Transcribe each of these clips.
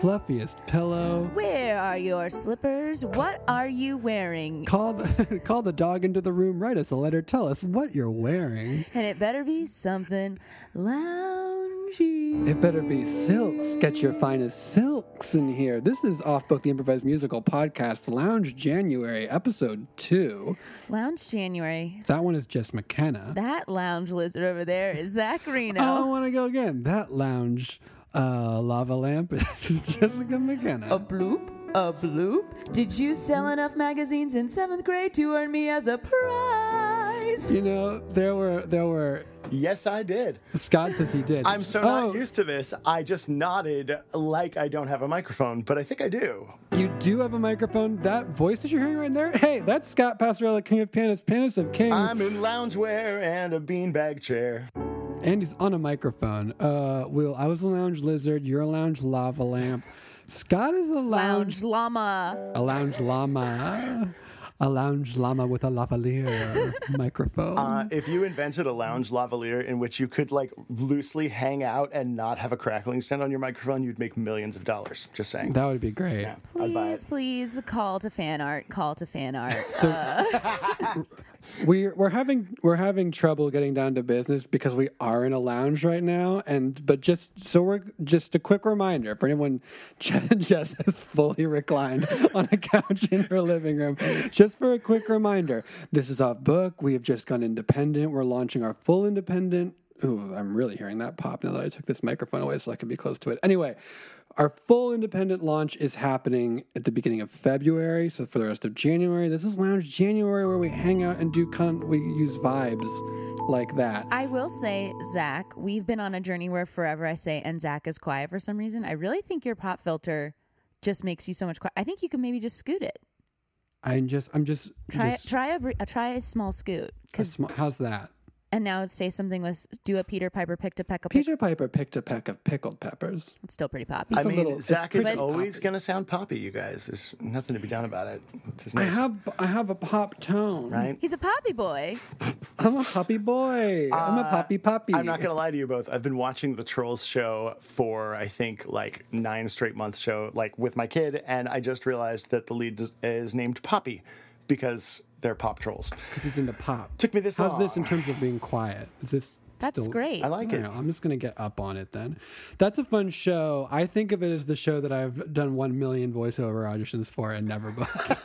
Fluffiest pillow. Where are your slippers? What are you wearing? Call the, call the dog into the room, write us a letter, tell us what you're wearing. And it better be something loungy. It better be silks. Get your finest silks in here. This is Off Book, the improvised musical podcast, Lounge January, episode two. Lounge January. That one is Jess McKenna. That lounge lizard over there is Zach Reino. Oh, I want to go again. That lounge uh, lava lamp is Jessica McKenna. A bloop? A bloop? Did you sell enough magazines in seventh grade to earn me as a prize? You know, there were there were Yes, I did. Scott says he did. I'm so Oh, not used to this. I just nodded like I don't have a microphone, but I think I do. You do have a microphone. That voice that you're hearing right there, hey, that's Scott Passarella, King of Pianists, Pianist of Kings, I'm in loungewear and a beanbag chair. And he's on a microphone. Uh, Will, I was a lounge lizard. You're a lounge lava lamp. Scott is a Lounge lounge, llama. a lounge llama, a lounge llama with a lavalier microphone. Uh, if you invented a lounge lavalier in which you could like loosely hang out and not have a crackling stand on your microphone, you'd make millions of dollars. Just saying. that would be great. Yeah, Please, please call to fan art. Call to fan art. So Uh, we're we're having we're having trouble getting down to business because we are in a lounge right now, and but just so we're just a quick reminder for anyone, Jess is fully reclined on a couch in her living room. Just for a quick reminder, this is off book. We have just gone independent. We're launching our full independent. Ooh, I'm really hearing that pop now that I took this microphone away so I can be close to it. Anyway, our full independent launch is happening at the beginning of February. So for the rest of January, this is Lounge January where we hang out and do con- we use vibes like that. I will say, Zach, we've been on a journey where forever I say, and Zach is quiet for some reason. I really think your pop filter just makes you so much quiet. I think you can maybe just scoot it. I'm just I'm just Try just try a uh, try a small scoot. a 'Cause- sm- how's that? And now say something with do a Peter Piper picked a peck of pick. Peter Piper picked a peck of pickled peppers. It's still pretty poppy. I mean, little- Zach is always going to sound poppy, you guys. There's nothing to be done about it. It's his I have I have a pop tone. right? He's a poppy boy. I'm a poppy boy. I'm a poppy uh, poppy. I'm not gonna lie to you both. I've been watching the Trolls show for I think like nine straight months show, like with my kid, and I just realized that the lead is, is named Poppy because they're pop trolls. because he's into pop. Took me this How's this in terms of being quiet? Is this That's still- great. I like it. Alright, I'm just gonna get up on it then. That's a fun show. I think of it as the show that I've done one million voiceover auditions for and never booked.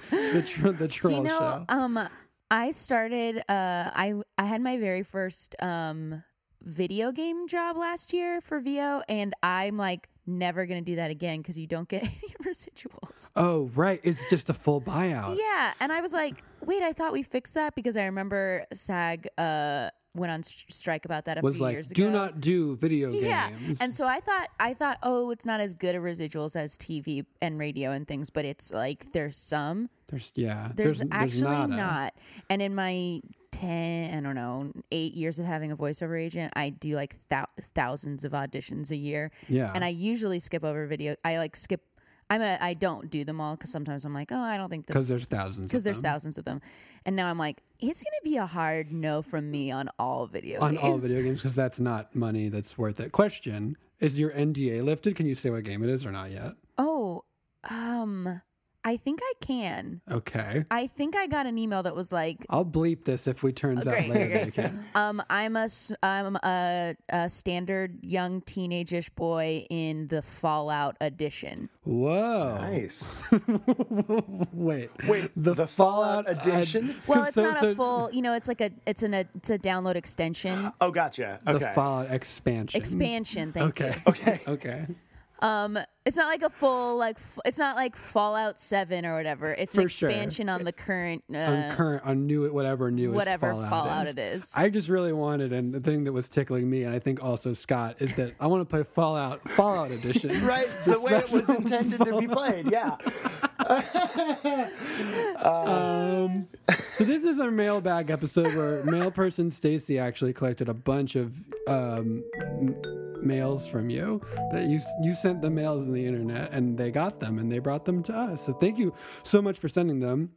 the tr- the Do troll you know? show. Um, I started. Uh, I I had my very first um video game job last year for VO, and I'm like never gonna do that again because you don't get any residuals. Oh right, it's just a full buyout. Yeah, and I was like, wait, I thought we fixed that because I remember SAG uh went on st- strike about that a Was few like, years ago. do not do video games. Yeah, and so I thought I thought oh it's not as good of residuals as TV and radio and things, but it's like there's some There's yeah. There's, actually nada. not. And in my 10, I don't know, eight years of having a voiceover agent, I do like thou- thousands of auditions a year. Yeah. And I usually skip over video. I like skip. I'm a, I don't do them all because sometimes I'm like, oh, I don't think because there's thousands. because there's them. thousands of them. And now I'm like, it's gonna be a hard no from me on all video on games. all video games because that's not money that's worth it. Question: Is your NDA lifted? Can you say what game it is or not yet? Oh, um, I think I can. Okay. I think I got an email that was like, I'll bleep this if we turns out great, later great, that you great. can. um, I'm a s- I'm a, a standard young teenage-ish boy in the Fallout edition. Whoa. Nice. Wait. Wait, The, the Fallout, Fallout edition? Well, it's so- not so a full. You know, it's like a it's an a, it's a download extension Oh, gotcha. The Okay. Fallout expansion. expansion. Thank Okay. you. Okay. Okay. Um, it's not like a full like f- it's not like Fallout Seven or whatever. It's an For sure. expansion on the current. Uh, on current, on new, whatever newest whatever Fallout, Fallout is. it is. I just really wanted, and the thing that was tickling me, and I think also Scott, is that I want to play Fallout, Fallout Edition. Right, the way it was intended to be played. Yeah. Um, so this is our mailbag episode where mail person Stacy actually collected a bunch of um, m- mails from you that you you sent the mails in the internet and they got them and they brought them to us. So thank you so much for sending them.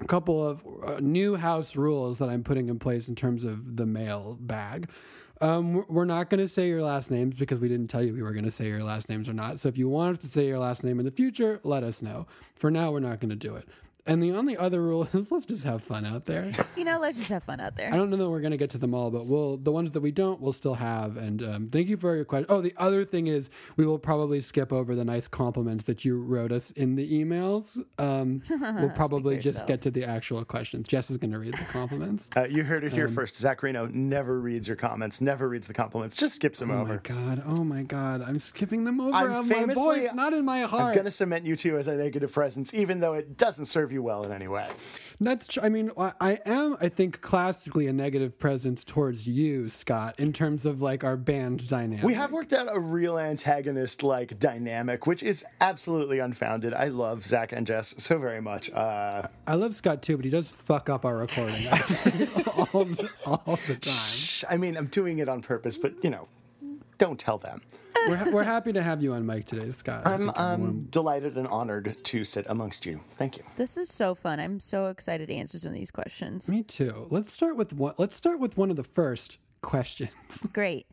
A couple of uh, new house rules that I'm putting in place in terms of the mail bag. Um, we're- we're not going to say your last names because we didn't tell you we were going to say your last names or not. So if you want us to say your last name in the future, let us know. For now, we're not going to do it. And the only other rule is let's just have fun out there. you know, let's just have fun out there. I don't know that we're going to get to them all, but we'll the ones that we don't, we'll still have. And um, thank you for your question. Oh, the other thing is we will probably skip over the nice compliments that you wrote us in the emails. Um, we'll probably just yourself. get to the actual questions. Jess is going to read the compliments. Uh, you heard it here Um, first. Zach Reino never reads your comments, never reads the compliments, just skips them over. Oh my god! Oh my god! I'm skipping them over I'm on my famously- voice, not in my heart. I'm going to cement you two as a negative presence, even though it doesn't serve you well in any way. That's tr- I mean, I I am, I think, classically a negative presence towards you, Scott, in terms of like our band dynamic. We have worked out a real antagonist like dynamic, which is absolutely unfounded. I love Zach and Jess so very much. Uh, I love Scott too, but he does fuck up our recording all, the, all the time. I mean, I'm doing it on purpose, but you know, don't tell them. We're, ha- we're happy to have you on mic today, Scott. I I'm um, delighted and honored to sit amongst you. Thank you. This is so fun. I'm so excited to answer some of these questions. me too. Let's start with one. Let's start with one of the first questions. Great.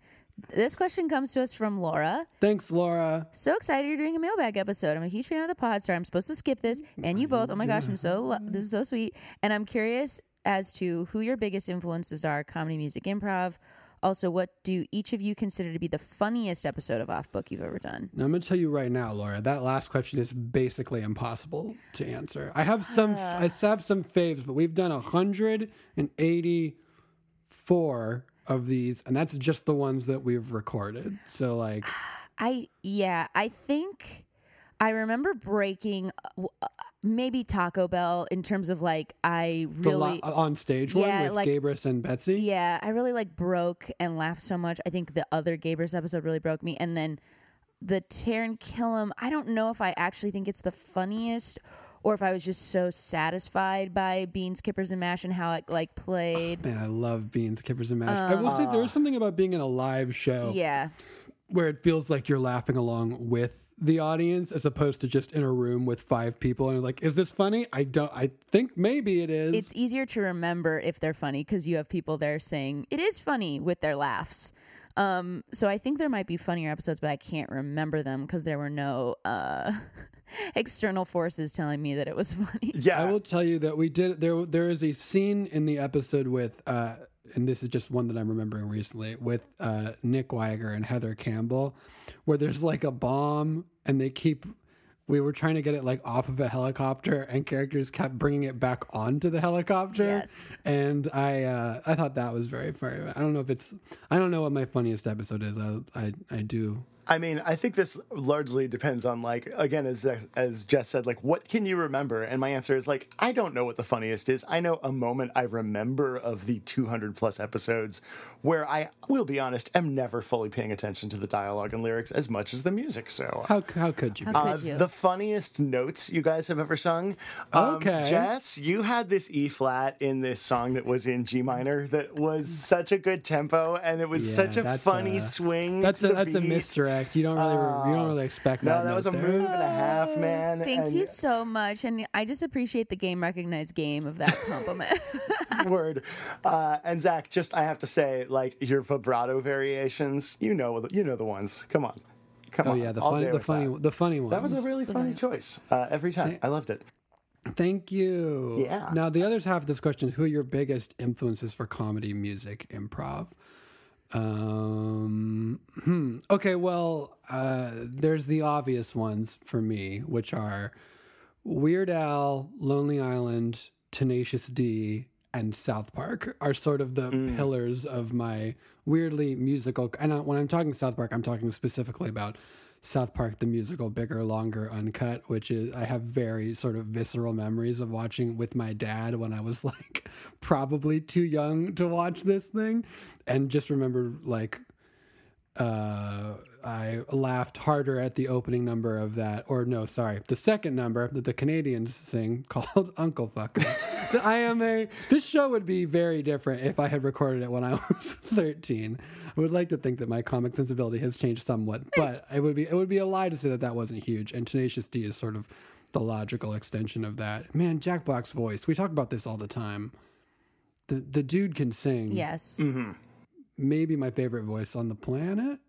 This question comes to us from Laura. Thanks, Laura. So excited you're doing a mailbag episode. I'm a huge fan of the pod, so I'm supposed to skip this. And you both. Oh my gosh, I'm so lo- this is so sweet. And I'm curious as to who your biggest influences are: comedy, music, improv. Also, what do each of you consider to be the funniest episode of Off Book you've ever done? Now, I'm going to tell you right now, Laura. That last question is basically impossible to answer. I have some. I have some faves, but we've done 184 of these, and that's just the ones that we've recorded. So, like, I yeah, I think I remember breaking uh, uh, maybe Taco Bell in terms of like I really lo- on stage Yeah, one with like- Gabrus and Betsy. Yeah, I really like broke and laughed so much. I think the other Gabrus episode really broke me. And then the Taran Killam, I don't know if I actually think it's the funniest or if I was just so satisfied by Beans, Kippers, and Mash and how it like played. Oh, man, I love beans, kippers, and mash. I will say there is uh. something about being in a live show yeah. where it feels like you're laughing along with the audience as opposed to just in a room with five people and like, is this funny? I don't. I think maybe it is. It's easier to remember if they're funny because you have people there saying it is funny with their laughs. Um, so I think there might be funnier episodes, but I can't remember them because there were no uh, external forces telling me that it was funny. Yeah, I will tell you that we did. There, there is a scene in the episode with, uh, and this is just one that I'm remembering recently with uh, Nick Wiger and Heather Campbell, where there's like a bomb, and they keep. We were trying to get it like off of a helicopter, and characters kept bringing it back onto the helicopter. Yes. and I, uh, I thought that was very funny. I don't know if it's. I don't know what my funniest episode is. I, I, I do. I mean, I think this largely depends on like again, as as Jess said, like what can you remember? And my answer is like I don't know what the funniest is. I know a moment I remember of the 200 plus episodes where I will be honest, am never fully paying attention to the dialogue and lyrics as much as the music. So How how could you? How uh, could you? the funniest notes you guys have ever sung. Um, Okay. Jess, you had this E flat in this song that was in G minor that was such a good tempo and it was Yeah, such a funny a- swing. That's to a the that's a beat. Misdirect. You don't really you don't really expect No, that. that was a there. move and a half, man. Thank and you so much, and I just appreciate the game recognized game of that compliment. Word. Uh, and Zach, just I have to say, like your vibrato variations, you know, the- you know the ones. Come on, come on. Oh on. yeah, the I'll funny dare the funny That. the funny one. That was a really funny choice uh, every time. I loved it. Thank you. Yeah. Now the others half of this question: Who are your biggest influences for comedy, music, improv? Um. Hmm. Okay. Well, uh, there's the obvious ones for me, which are Weird Al, Lonely Island, Tenacious D, and South Park are sort of the pillars of my weirdly musical. And I- when I'm talking South Park, I'm talking specifically about South Park the musical, bigger, longer, uncut, which is I have very sort of visceral memories of watching with my dad when I was like probably too young to watch this thing, and just remember like uh, I laughed harder at the opening number of that, or no, sorry, the second number that the Canadians sing called Uncle Fucker. I am a. This show would be very different if I had recorded it when I was 13. I would like to think that my comic sensibility has changed somewhat, eh. but it would be it would be a lie to say that that wasn't huge. And Tenacious D is sort of the logical extension of that. Man, Jack Black's voice. We talk about this all the time. The the dude can sing. yes. Mm-hmm. Maybe my favorite voice on the planet.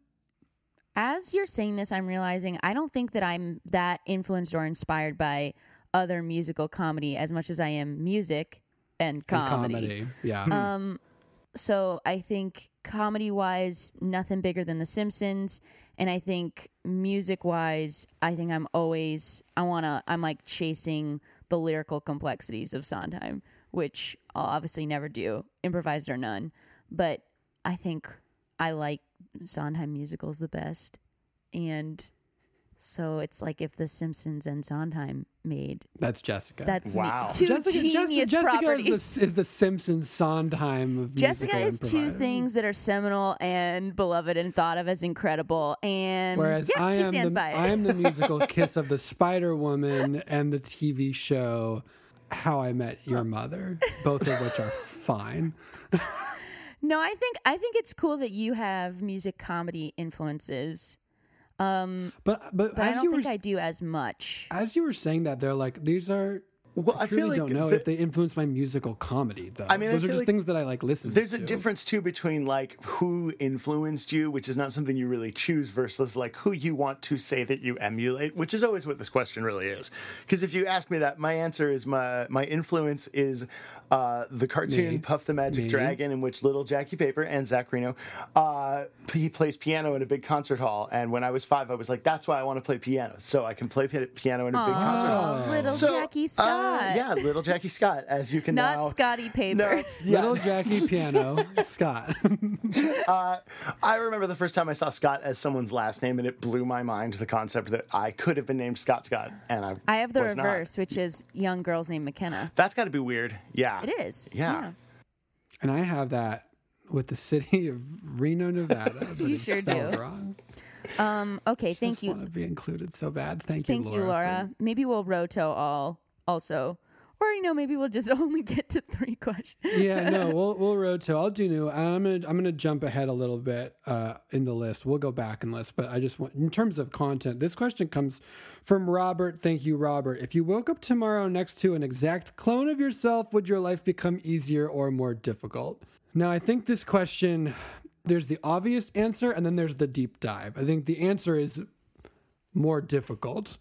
As you're saying this, I'm realizing I don't think that I'm that influenced or inspired by other musical comedy as much as I am music and And comedy. Yeah. Um, so I think comedy wise, nothing bigger than The Simpsons, and I think music wise, I think I'm always I wanna I'm like chasing the lyrical complexities of Sondheim, which I'll obviously never do, improvised or none. But I think I like Sondheim musicals the best, and so it's like if The Simpsons and Sondheim made That's Jessica. that's Wow. me. two Jessica, genius Jessica properties. is the, is the Simpsons Sondheim of Jessica musical is two things that are seminal and beloved and thought of as incredible. And Whereas yeah, I she stands the, by it. I am the musical kiss of the Spider Woman and the TV show How I Met Your Mother, both of which are fine. no, I think I think it's cool that you have music comedy influences. Um, But but, but I don't think I do as much. as you were saying that, they're like these are. Well, I I feel like don't know the- if they influence my musical comedy though. I mean, I those are just like things that I like listen to. There's to. a difference too between like who influenced you, which is not something you really choose, versus like who you want to say that you emulate, which is always what this question really is. Because if you ask me that, my answer is my my influence is uh, the cartoon Me. Puff the Magic Me. Dragon, in which little Jackie Paper and Zach Reino, uh, he plays piano in a big concert hall. And when I was five, I was like, that's why I want to play piano, so I can play piano in a big concert hall. Oh, little So, Jackie uh, Scott. yeah, little Jackie Scott, as you can Not now. Scotty Paper. No, yeah. Little Jackie Piano, Scott. Uh, I remember the first time I saw Scott as someone's last name, and it blew my mind the concept that I could have been named Scott Scott, and I I have the was not. reverse, which is young girls named McKenna. That's got to be weird. Yeah, It is. Yeah. and I have that with the city of Reno, Nevada. You sure do. wrong. Um. Okay. Thank Just you. want to be included so bad. Thank, Thank you, you, Laura. for- Laura. Maybe we'll roto all also, or you know, maybe we'll just only get to three questions. yeah, no, we'll we'll roto. I'll do new. I'm gonna I'm gonna jump ahead a little bit uh, in the list. We'll go back and list, but I just want in terms of content. This question comes from Robert. Thank you, Robert. If you woke up tomorrow next to an exact clone of yourself, would your life become easier or more difficult? Now, I think this question. There's the obvious answer, and then there's the deep dive. I think the answer is more difficult,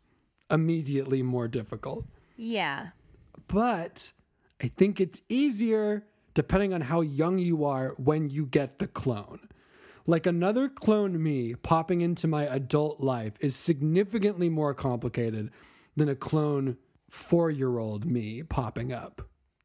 immediately more difficult Yeah. but I think it's easier depending on how young you are when you get the clone. Like another clone me popping into my adult life is significantly more complicated than a clone four year old me popping up.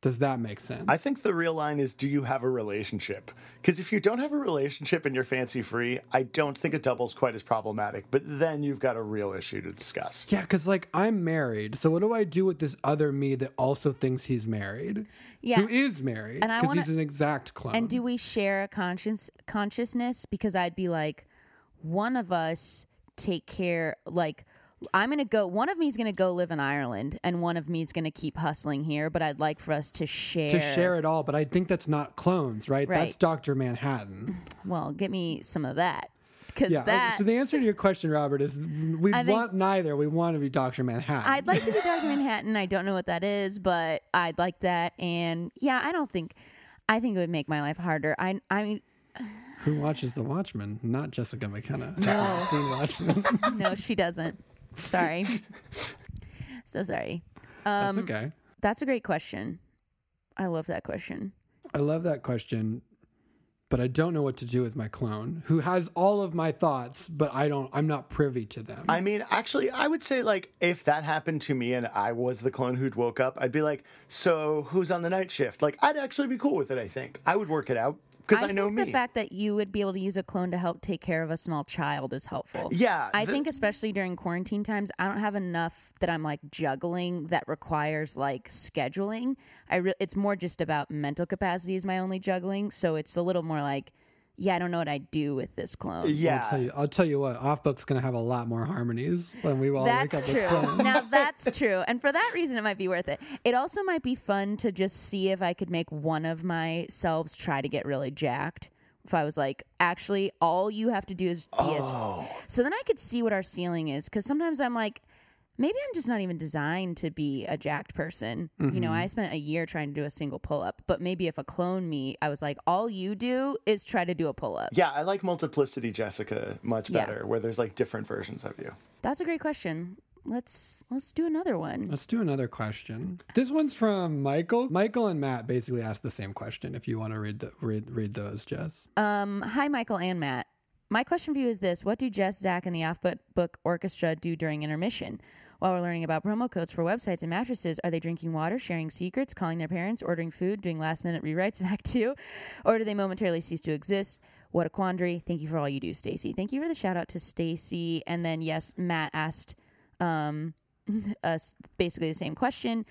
Does that make sense? I think the real line is do you have a relationship? Because if you don't have a relationship and you're fancy free, I don't think a double's quite as problematic. But then you've got a real issue to discuss. yeah, because like I'm married, so what do I do with this other me that also thinks he's married? Yeah. who is married? And I because wanna- he's an exact clone. And do we share a conscious consciousness? Because I'd be like, one of us take care. Like, I'm gonna go. One of me is gonna go live in Ireland, and one of me is gonna keep hustling here. But I'd like for us to share. to share it all, but I think that's not clones, right? Right. That's Doctor Manhattan. Well, get me some of that. Because Yeah. that. So the answer to your question, Robert, is we I want neither. We want to be Doctor Manhattan. I'd like to be Doctor Manhattan. I don't know what that is, but I'd like that. And yeah, I don't think. I think it would make my life harder. I. I mean, Who watches The Watchmen? Not Jessica McKenna. No. Seen Watchmen. no, she doesn't. Sorry. so sorry. Um, that's okay. That's a great question. I love that question. I love that question, but I don't know what to do with my clone, who has all of my thoughts, but I don't. I'm not privy to them. I mean, actually, I would say like if that happened to me and I was the clone who'd woke up, I'd be like, so who's on the night shift? Like, I'd actually be cool with it. I think I would work it out because I, know think me. the fact that you would be able to use a clone to help take care of a small child is helpful. Yeah, I the- think especially during quarantine times, I don't have enough that I'm like juggling that requires like scheduling. I re- it's more just about mental capacity is my only juggling, so it's a little more like, yeah, I don't know what I'd do with this clone. Yeah, I'll yeah, tell you. I'll tell you what. Off book's gonna have a lot more harmonies when we all That's wake up true. with clones. now that's true, and for that reason, it might be worth it. It also might be fun to just see if I could make one of my selves try to get really jacked. If I was like, actually, all you have to do is be as. Oh. So then I could see what our ceiling is, because sometimes I'm like, maybe I'm just not even designed to be a jacked person. You know, I spent a year trying to do a single pull up, but maybe if a clone me, I was like, all you do is try to do a pull up. yeah. I like multiplicity, Jessica, much Yeah. better, where there's like different versions of you. That's a great question. Let's let's do another one. Let's do another question. This one's from Michael. Michael and Matt basically asked the same question. If you want to read the, read read those, Jess. Um, hi, Michael and Matt. My question for you is this: What do Jess, Zach, and the Off Book Orchestra do during intermission? While we're learning about promo codes for websites and mattresses, are they drinking water, sharing secrets, calling their parents, ordering food, doing last minute rewrites of Act Two, or do they momentarily cease to exist? What a quandary! Thank you for all you do, Stacy. Thank you for the shout out to Stacy. And then yes, Matt asked um, us basically the same question.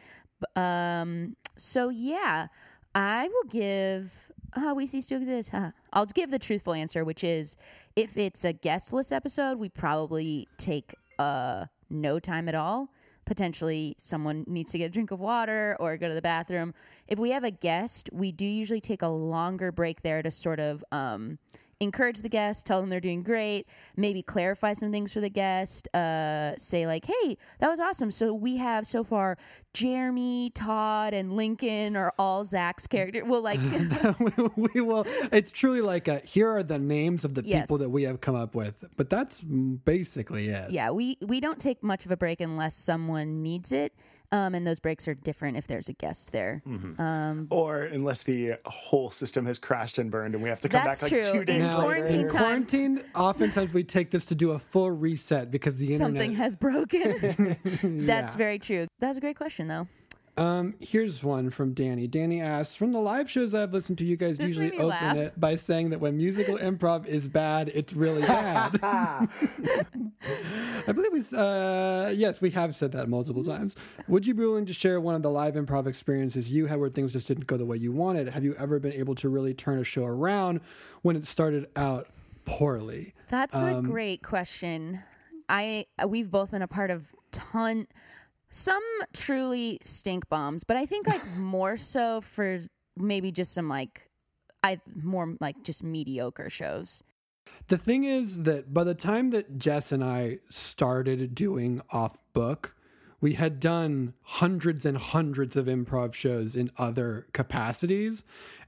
Um, so yeah, I will give. Uh, we cease to exist. Huh. I'll give the truthful answer, which is if it's a guest list episode, we probably take uh, no time at all. Potentially, someone needs to get a drink of water or go to the bathroom. If we have a guest, we do usually take a longer break there to sort of um, encourage the guest, tell them they're doing great, maybe clarify some things for the guest, uh, say like, "Hey, that was awesome." So we have so far Jeremy, Todd, and Lincoln are all Zach's character. Well, like, we will. It's truly like a, here are the names of the Yes. people that we have come up with, but that's basically it. yeah, we we don't take much of a break unless someone needs it. Um, and those breaks are different if there's a guest there. Or unless the whole system has crashed and burned and we have to come back like true. two days Now, quarantine later. in times- quarantine, oftentimes we take this to do a full reset because the Something internet. Something has broken. That's very true. That was a great question, though. Um, here's one from Danny. Danny asks, "From the live shows I've listened to, you guys This usually open laugh. it by saying that when musical improv is bad, it's really bad." I believe we, uh, yes, we have said that multiple times. Would you be willing to share one of the live improv experiences you had where things just didn't go the way you wanted? Have you ever been able to really turn a show around when it started out poorly? That's a great question. I we've both been a part of ton some truly stink bombs, but I think like more so for maybe just some like I more like just mediocre shows. The thing is that by the time that Jess and I started doing off book, we had done hundreds and hundreds of improv shows in other capacities.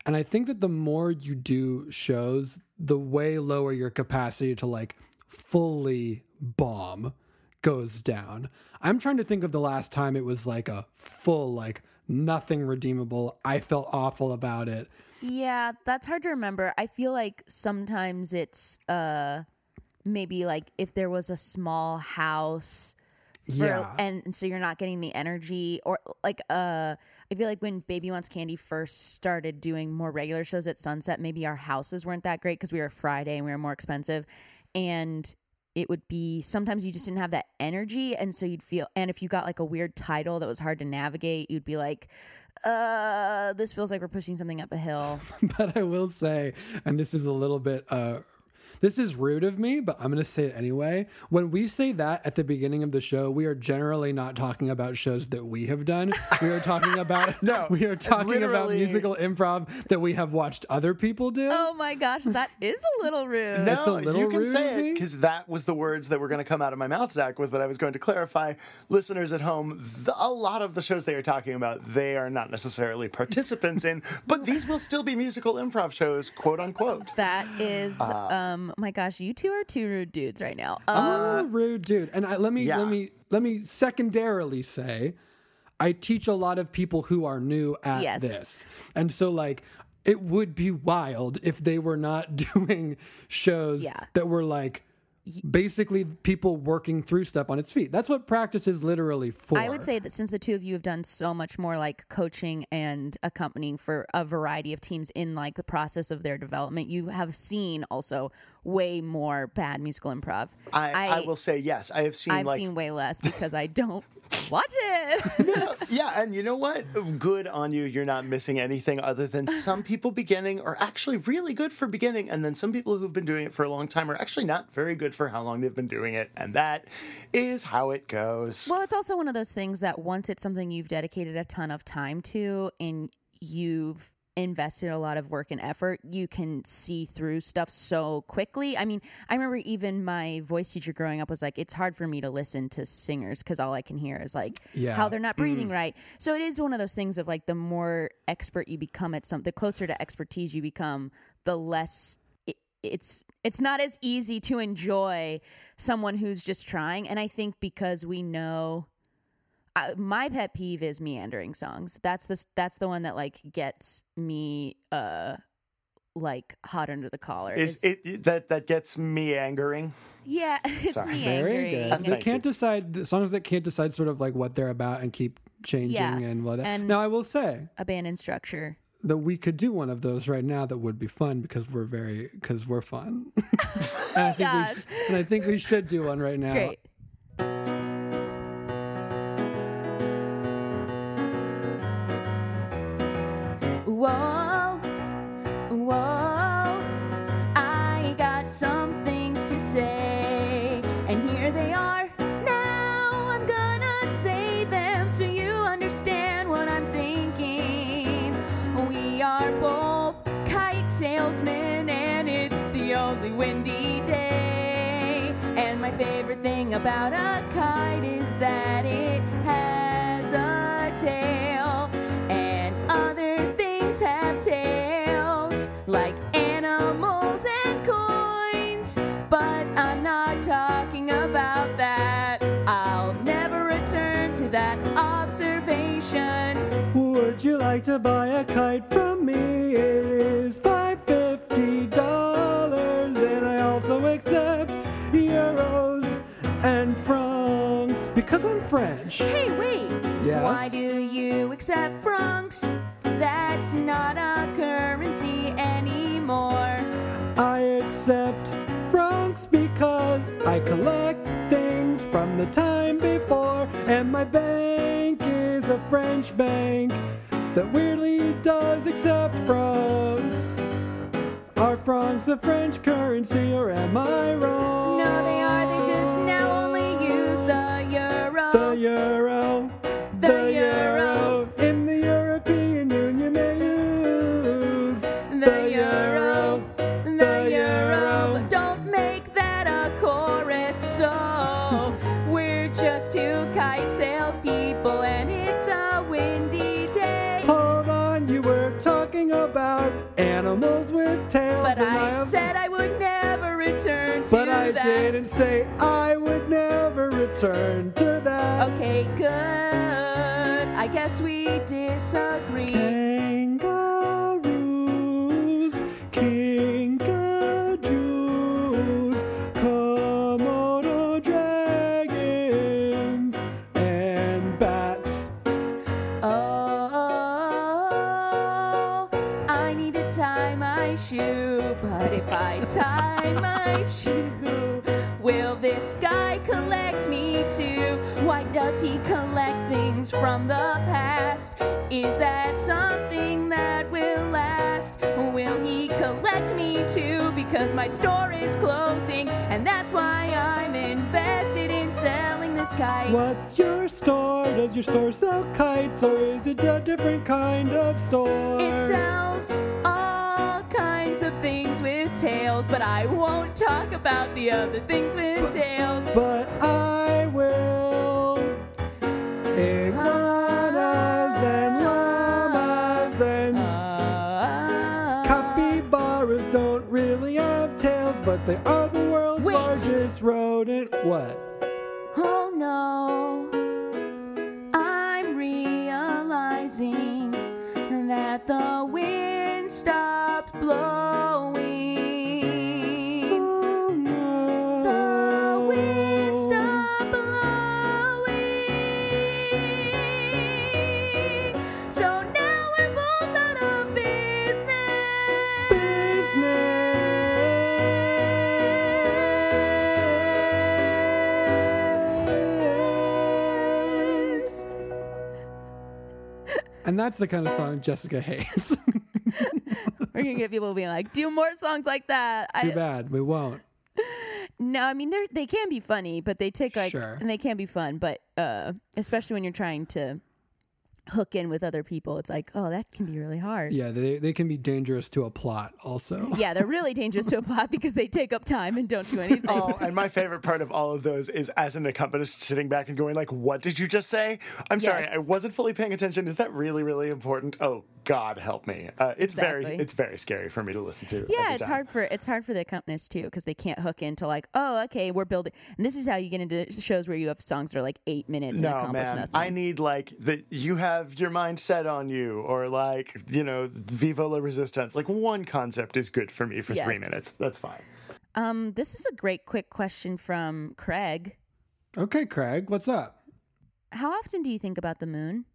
And I think that the more you do shows, the way lower your capacity to like fully bomb goes down. I'm trying to think of the last time it was like a full, like nothing redeemable. I felt awful about it. Yeah, that's hard to remember. I feel like sometimes it's uh maybe like if there was a small house for, Yeah. and so you're not getting the energy or like uh I feel like when Baby Wants Candy first started doing more regular shows at Sunset, maybe our houses weren't that great because we were Friday and we were more expensive. And it would be sometimes you just didn't have that energy. And so you'd feel, and if you got like a weird title that was hard to navigate, you'd be like, uh, this feels like we're pushing something up a hill. but I will say, and this is a little bit uh this is rude of me, but I'm going to say it anyway. When we say that at the beginning of the show, we are generally not talking about shows that we have done. We are talking about No, we are talking about musical improv that we have watched other people do. oh my gosh, that is a little rude. No, That's a little you can rude say it because that was the words that were going to come out of my mouth, Zach. Was that I was going to clarify, listeners at home, the, a lot of the shows they are talking about, they are not necessarily participants in, but these will still be musical improv shows, quote unquote. That is, Uh, um, my gosh, you two are two rude dudes right now. I'm Um, a rude dude, and I, let me yeah. let me let me secondarily say, I teach a lot of people who are new at Yes. this, and so like it would be wild if they were not doing shows Yeah. that were like basically people working through stuff on its feet. That's what practice is literally for. I would say that since the two of you have done so much more like coaching and accompanying for a variety of teams in like the process of their development, you have seen also way more bad musical improv. I, I, will say yes. I have seen I've like seen way less because I don't watch it. yeah, and you know what? Good on you. You're not missing anything other than some people beginning are actually really good for beginning, and then some people who've been doing it for a long time are actually not very good for how long they've been doing it, and that is how it goes. well, it's also one of those things that once it's something you've dedicated a ton of time to and you've invested a lot of work and effort, you can see through stuff so quickly. I mean, I remember even my voice teacher growing up was like, it's hard for me to listen to singers because all I can hear is like Yeah. how they're not mm. breathing right. So it is one of those things of like the more expert you become at something, the closer to expertise you become, the less it, it's it's not as easy to enjoy someone who's just trying. And I think because we know I, my pet peeve is meandering songs. That's the that's the one that like gets me uh like hot under the collar. is it that that gets me angering? yeah, it's Sorry. very meandering. good. They can't you. decide the songs that can't decide sort of like what they're about and keep changing Yeah, and what. and- now I will say Abandoned structure. that we could do one of those right now that would be fun because we're very because we're fun. and, I think we Gosh. and I think we should do one right now. Great. About a kite is that it has a tail, and other things have tails, like animals and coins. But I'm not talking about that. I'll never return to that observation. Would you like to buy a kite French. Hey, wait. Yes? Why do you accept francs? That's not a currency anymore. I accept francs because I collect things from the time before, and my bank is a French bank that weirdly does accept francs. Are francs a French currency, or am I wrong? No, they are. They just The euro. The euro. In the European Union, they use the euro. The euro. Don't make that a chorus. So we're just two kite salespeople, and it's a windy day. Hold on, you were talking about animals with tails. But I said I would never return to But I that. didn't say I would never return to that. Okay, good. I guess we disagree. Things from the past? Is that something that will last? Will he collect me too? Because my store is closing, and that's why I'm invested in selling this kite. What's your store? Does your store sell kites or is it a different kind of store? It sells all kinds of things with tails, but I won't talk about the other things with tails. But I they are the world's Wait. largest rodent. What? That's the kind of song Jessica hates. We're gonna get people being like, "Do more songs like that." Too I, bad. We won't. no, I mean they they can be funny, but they take like Sure. and they can be fun, but uh, especially when you're trying to hook in with other people, it's like, oh, that can be really hard. Yeah, they, they can be dangerous to a plot also. Yeah, they're really dangerous to a plot because they take up time and don't do anything. Oh, and my favorite part of all of those is as an accompanist sitting back and going like, "What did you just say?" I'm sorry, I wasn't fully paying attention. Is that really, really important? Oh God, help me! Uh, it's very, it's very scary for me to listen to. Yeah, it's time. hard for it's hard for the accompanist too because they can't hook into like, oh, okay, we're building. And this is how you get into shows where you have songs that are like eight minutes and No, accomplish man. nothing. I need like that. You have your mind set on you, or like you know, Viva la Resistance. Like one concept is good for me for three minutes. That's fine. um, this is a great quick question from Craig. Okay, Craig, what's up? How often do you think about the moon?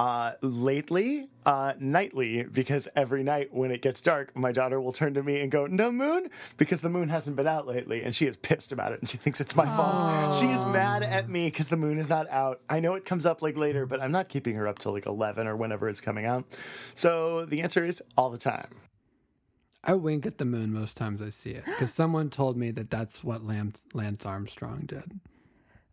Uh, lately, uh, nightly, because every night when it gets dark, my daughter will turn to me and go, "No moon," because the moon hasn't been out lately, and she is pissed about it, and she thinks it's my fault. She is mad at me because the moon is not out. I know it comes up like later, but I'm not keeping her up till like 11 or whenever it's coming out. So the answer is all the time. I wink at the moon most times I see it because someone told me that that's what Lance, Lance Armstrong did.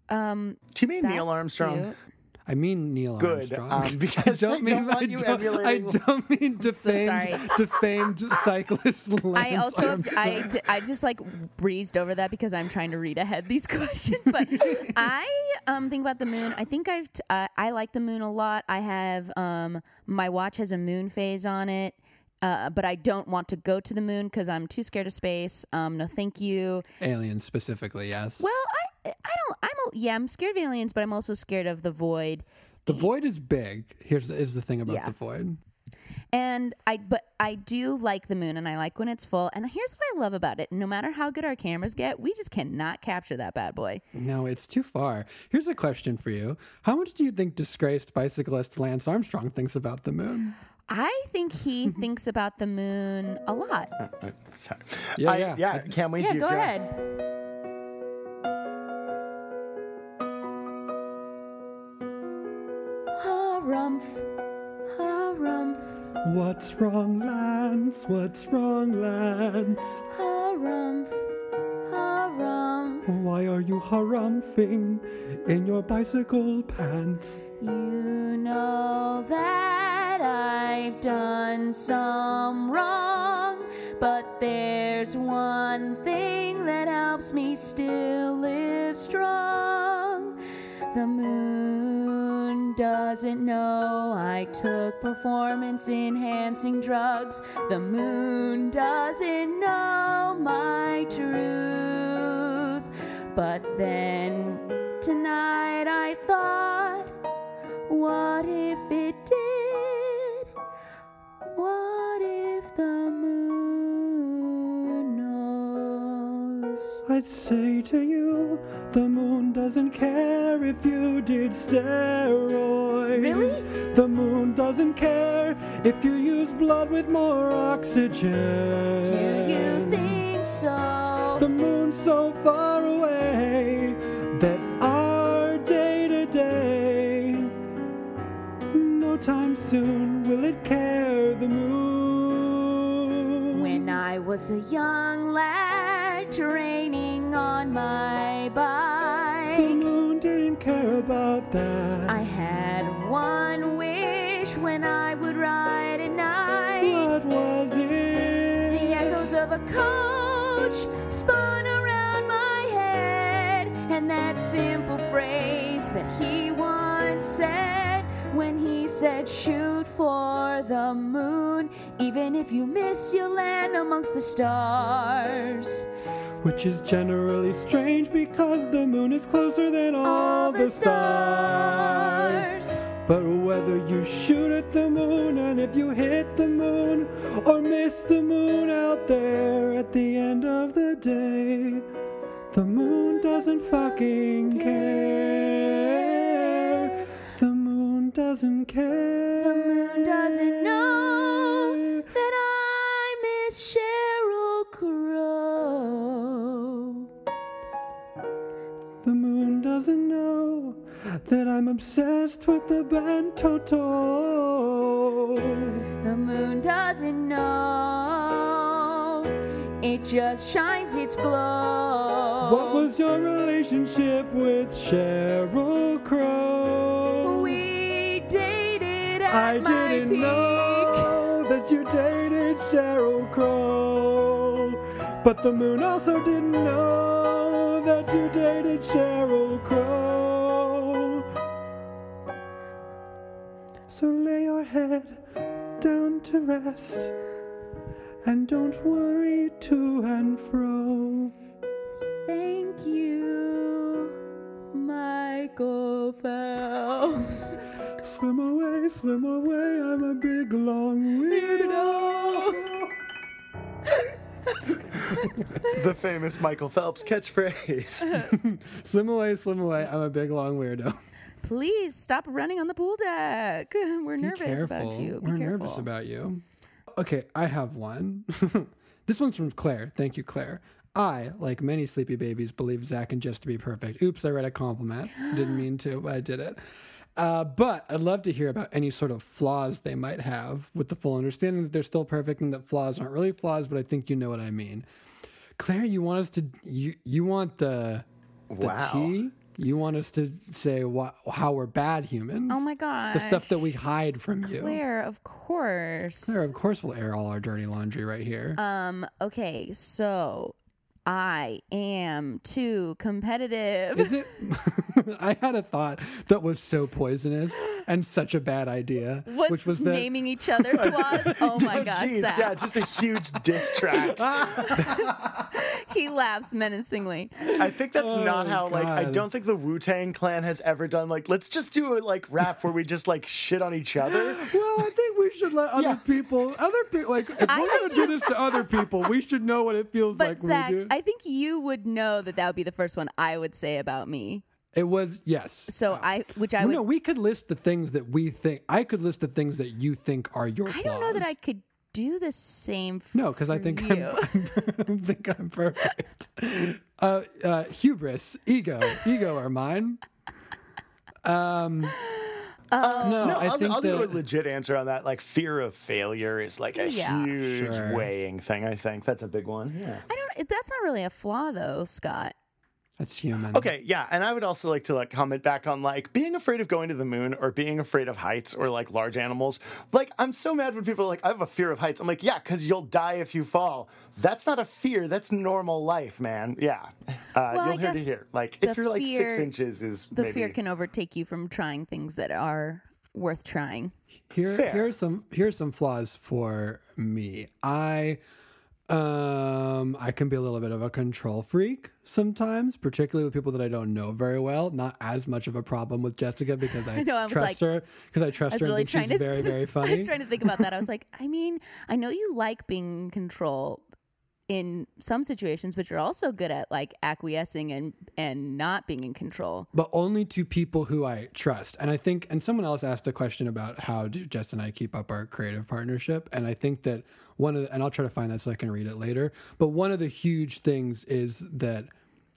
Um, Do you mean Neil Armstrong? cute. I mean Neil Good, Armstrong. um, because I don't want you I don't, I emulating- don't mean defamed, sorry. defamed cyclist Lance I also Armstrong. I, d- I just like breezed over that because I'm trying to read ahead these questions. But I um think about the moon. I think I've t- uh, I like the moon a lot. I have um my watch has a moon phase on it. Uh, but I don't want to go to the moon because I'm too scared of space. Um, no, thank you. Aliens specifically, yes. Well, I I don't. I'm a, yeah. I'm scared of aliens, but I'm also scared of the void. the void is big. Here's is the thing about Yeah. the void. And I, but I do like the moon, and I like when it's full. And here's what I love about it: no matter how good our cameras get, we just cannot capture that bad boy. No, it's too far. Here's a question for you: How much do you think disgraced bicyclist Lance Armstrong thinks about the moon? I think he thinks about the moon a lot. Uh, Sorry. Yeah, I- yeah. yeah. Can we? Yeah, do go feel- ahead. Harumph, harumph, What's wrong, Lance? What's wrong, Lance? harumph, harumph. Why are you harumphing in your bicycle pants? You know that I've done some wrong, but there's one thing that helps me still live strong. The moon doesn't know I took performance enhancing drugs. The moon doesn't know my truth. But then tonight I thought, what if it did? What I'd say to you, the moon doesn't care if you did steroids. Really? The moon doesn't care if you use blood with more oxygen. Do you think so? The moon's so far away that our day to day, no time soon will it care the moon. When I was a young lad training on my the bike, moon didn't care about that. I had one wish when I would ride at night. what was it? The echoes of a coach spun around my head, and that simple phrase that he once said when he said, Shoot for the moon, even if you miss, you'll land amongst the stars. Which is generally strange because the moon is closer than all, the stars. But whether you shoot at the moon and if you hit the moon or miss the moon out there at the end of the day, the moon doesn't fucking care. The moon doesn't care. That I'm obsessed with the band Toto. The moon doesn't know. It just shines its glow. What was your relationship with Sheryl Crow? we dated at I my didn't peak? know that you dated Sheryl Crow. But the moon also didn't know that you dated Sheryl Crow. So lay your head down to rest and don't worry to and fro. Thank you, Michael Phelps. Swim away, swim away, I'm a big long weirdo. The famous Michael Phelps catchphrase. swim away, swim away, I'm a big long weirdo. Please stop running on the pool deck. We're nervous about you. Be We're careful. nervous about you. Okay, I have one. this one's from Claire. Thank you, Claire. I, like many sleepy babies, believe Zach and Jess to be perfect. Oops, I read a compliment. Didn't mean to, but I did it. Uh, but I'd love to hear about any sort of flaws they might have with the full understanding that they're still perfect and that flaws aren't really flaws, but I think you know what I mean. Claire, you want us to, you, you want the, the Wow. tea? You want us to say wha- how we're bad humans? Oh my god. The stuff that we hide from you. Claire, of course. Claire, of course we'll air all our dirty laundry right here. Um, okay, so I am too competitive. Is it? I had a thought that was so poisonous and such a bad idea, What's which was that naming each other's flaws? Oh my oh, gosh, Jeez, Zach. yeah, just a huge diss track. he laughs menacingly. I think that's oh, not Oh, how like I don't think the Wu Tang Clan has ever done like let's just do a like rap where we just like shit on each other. Well, I think we should let other Yeah. people, other people, like if I we're gonna do this to other people, we should know what it feels But like Zach, when we do. I think you would know that that would be the first one I would say about me. it was yes. So I, which I would. no, we could list the things that we think. I could list the things that you think are your. I don't know that. I could do the same. No, because I think you. I'm, I think I'm perfect. Uh, uh, hubris, ego, ego are mine. Um, Oh. no, No, I I'll, think I'll do a legit answer on that. Like fear of failure is like a Yeah. huge Sure. weighing thing. I think that's a big one. Yeah. I don't. That's not really a flaw, though, Scott. That's human. Okay, yeah, and I would also like to like comment back on like being afraid of going to the moon or being afraid of heights or like large animals. Like I'm so mad when people are like, "I have a fear of heights." I'm like, "Yeah, because you'll die if you fall." That's not a fear. That's normal life, man. Yeah, uh, Well, you'll hear to guess hear. Like if you're like six inches, is The maybe fear can overtake you from trying things that are worth trying. Here, Fair. here's some here's some flaws for me. I um I can be a little bit of a control freak sometimes, particularly with people that I don't know very well. Not as much of a problem with Jessica because I, I know, I trust like- her because I trust I her really and she's to very very funny. I was trying to think about that. I was like, I mean, I know you like being in control. In some situations, but you're also good at like acquiescing and and not being in control. but only to people who I trust. And I think, and someone else asked a question about how Jess and I keep up our creative partnership. And I think that one of, the, and I'll try to find that so I can read it later. But one of the huge things is that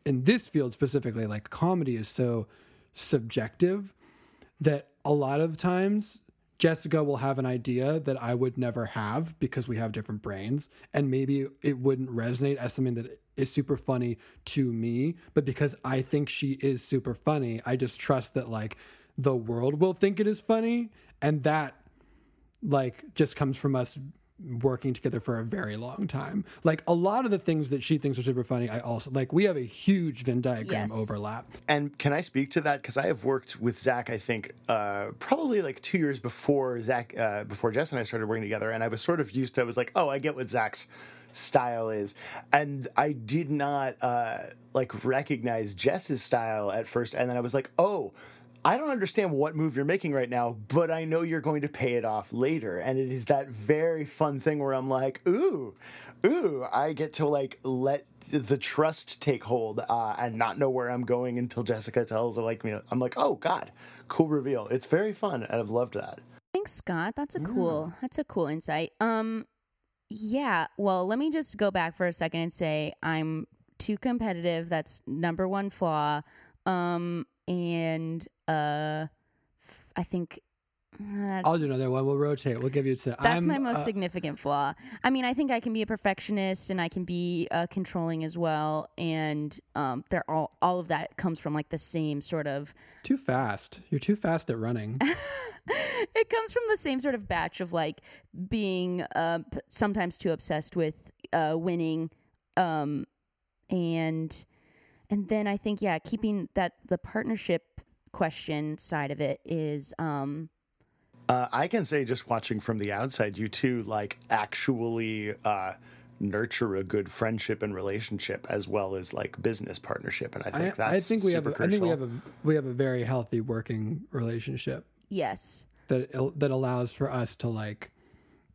in this field specifically, like comedy is so subjective that a lot of times Jessica will have an idea that I would never have because we have different brains, and maybe it wouldn't resonate as something that is super funny to me, but because I think she is super funny, I just trust that like the world will think it is funny, and that like just comes from us working together for a very long time. Like a lot of the things that she thinks are super funny, I also like. We have a huge Venn diagram Yes. overlap. And can I speak to that? Because I have worked with Zach, I think, uh, probably like two years before Zach, uh, before Jess and I started working together. And I was sort of used to, I was like, oh, I get what Zach's style is. And I did not uh, like recognize Jess's style at first. And then I was like, oh, I don't understand what move you're making right now, but I know you're going to pay it off later. And it is that very fun thing where I'm like, ooh, ooh, I get to like let the trust take hold uh, and not know where I'm going until Jessica tells her, like, me. I'm like, oh, God, cool reveal. It's very fun. And I've loved that. Thanks, Scott. That's a cool. That's a cool insight. Um, yeah. Well, let me just go back for a second and say I'm too competitive. That's number one flaw. Um, and uh, f- I think that's I'll do another one. We'll rotate. We'll give you two. that's I'm, my most uh, significant flaw. I mean, I think I can be a perfectionist and I can be uh, controlling as well. And um, they're all all of that comes from like the same sort of too fast. You're too fast at running. it comes from the same sort of batch of like being uh, p- sometimes too obsessed with uh, winning um, and and then i think yeah keeping that the partnership question side of it is um Uh, I can say, just watching from the outside, you two like actually uh, nurture a good friendship and relationship as well as like business partnership. And I I, think that's I think we have. super A, I think we have a we have a very healthy working relationship yes that that allows for us to like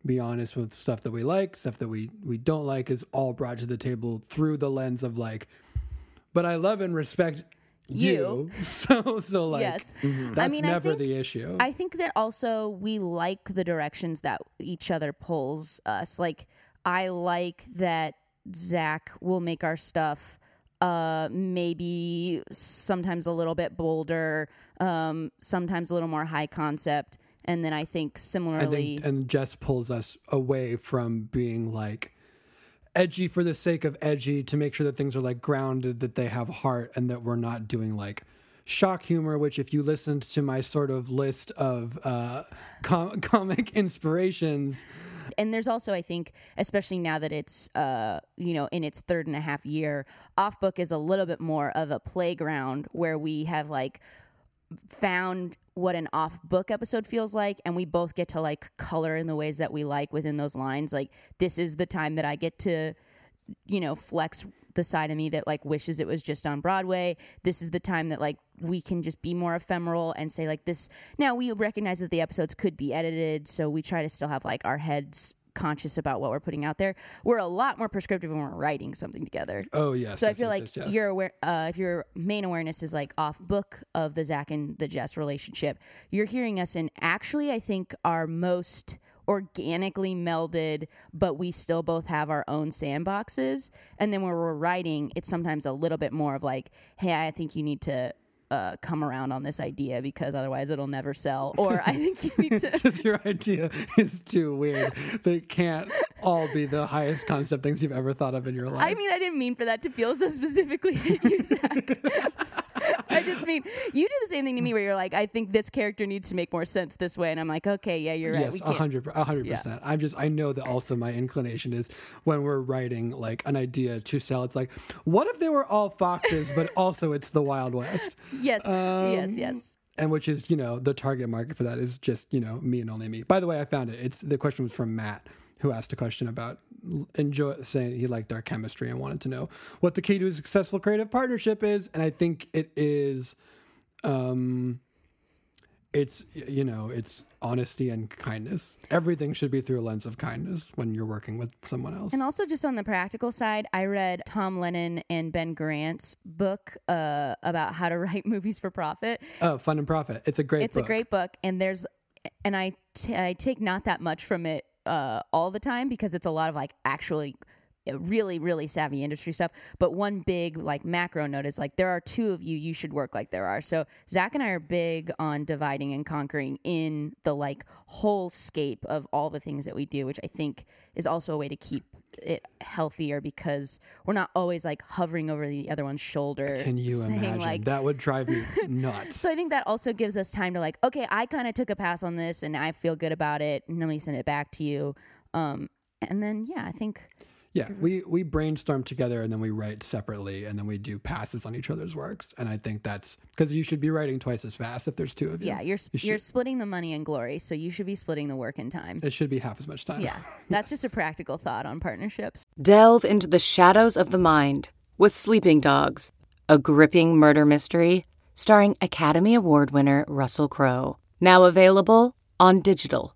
be honest with stuff that we like, stuff that we we don't like is all brought to the table through the lens of like, but I love and respect you. So so like Yes. that's I mean, I never think- the issue. I think that also we like the directions that each other pulls us. Like I like that Zach will make our stuff uh maybe sometimes a little bit bolder, um, sometimes a little more high concept. And then I think I similarly think, and Jess pulls us away from being like edgy for the sake of edgy to make sure that things are like grounded, that they have heart, and that we're not doing like shock humor. Which, if you listened to my sort of list of uh, com- comic inspirations, and there's also i think especially now that it's uh you know in its third and a half year off book is a little bit more of a playground where we have like found what an off book episode feels like and we both get to like color in the ways that we like within those lines. Like this is the time that i get to you know flex the side of me that like wishes it was just on broadway. This is the time that like we can just be more ephemeral and say like this now we recognize that the episodes could be edited so we try to still have like our heads conscious about what we're putting out there we're a lot more prescriptive when we're writing something together oh yes. so I feel yes, like yes, yes. your aware, uh, if your main awareness is like off book of the Zach and the Jess relationship, you're hearing us in actually I think our most organically melded, but we still both have our own sandboxes. And then when we're writing, it's sometimes a little bit more of like, hey, I think you need to. Uh, come around on this idea because otherwise it'll never sell. Or I think you need to. Just your idea is too weird. They can't all be the highest concept things you've ever thought of in your life. I mean, I didn't mean for that to feel so specifically at you, Zach. I just mean you do the same thing to me where you're like, I think this character needs to make more sense this way, and I'm like, okay, yeah, you're right. Yes, we a hundred a hundred percent I'm just, I know that also my inclination is when we're writing like an idea to sell. It's like, what if they were all foxes, but also it's the Wild West, Yes, yes, Um, yes. and which is, you know, the target market for that is just, you know, me and only me. By the way, I found it. It's the question was from Matt, who asked a question about enjoy saying he liked our chemistry and wanted to know what the key to a successful creative partnership is, and I think it is, um, it's you know it's honesty and kindness. Everything should be through a lens of kindness when you're working with someone else. And also, just on the practical side, I read Tom Lennon and Ben Garant's book uh, about how to write movies for profit. oh, Fun and Profit. It's a great. it's book. a great book, and there's, and I t- I take not that much from it uh, all the time because it's a lot of like actually really really savvy industry stuff. But one big like macro note is like there are two of you you should work like there are. So zach and i are big on dividing and conquering in the like whole scape of all the things that we do which i think is also a way to keep it healthier because we're not always like hovering over the other one's shoulder Can you saying imagine? like that would drive me nuts. so I think that also gives us time to like, okay, I kind of took a pass on this and I feel good about it, and let me send it back to you. Um, and then yeah, I think Yeah, mm-hmm. we we brainstorm together and then we write separately and then we do passes on each other's works. And I think that's because you should be writing twice as fast if there's two of you. yeah, you're you you're splitting the money and glory, so you should be splitting the work and time. it should be half as much time. Yeah, that's just a practical thought on partnerships. Delve into the shadows of the mind with Sleeping Dogs, a gripping murder mystery starring Academy Award winner Russell Crowe. Now available on digital.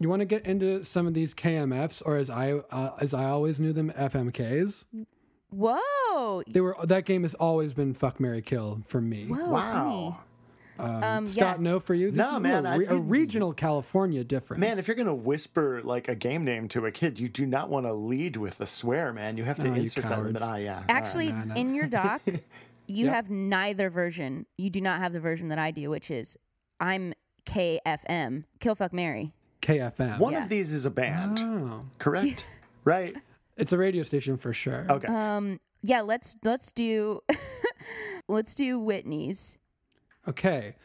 You want to get into some of these KMFs, or as I uh, as I always knew them, FMKs. Whoa, They were that game has always been fuck Mary Kill for me. whoa, funny. Um, Um, Scott, yeah. no for you. This No, is man, A, I re- a regional California difference. Man, if you're gonna whisper like a game name to a kid, you do not want to lead with the swear, man. You have to Oh, insert that. in the- Ah, yeah. Actually, no, no. in your doc, you Yep. have neither version. You do not have the version that I do, which is I'm KFM, Kill Fuck Mary. KFM. One Yeah. of these is a band, Oh. correct? right. It's a radio station for sure. Okay. Um, yeah, let's let's do let's do Whitney's. Okay.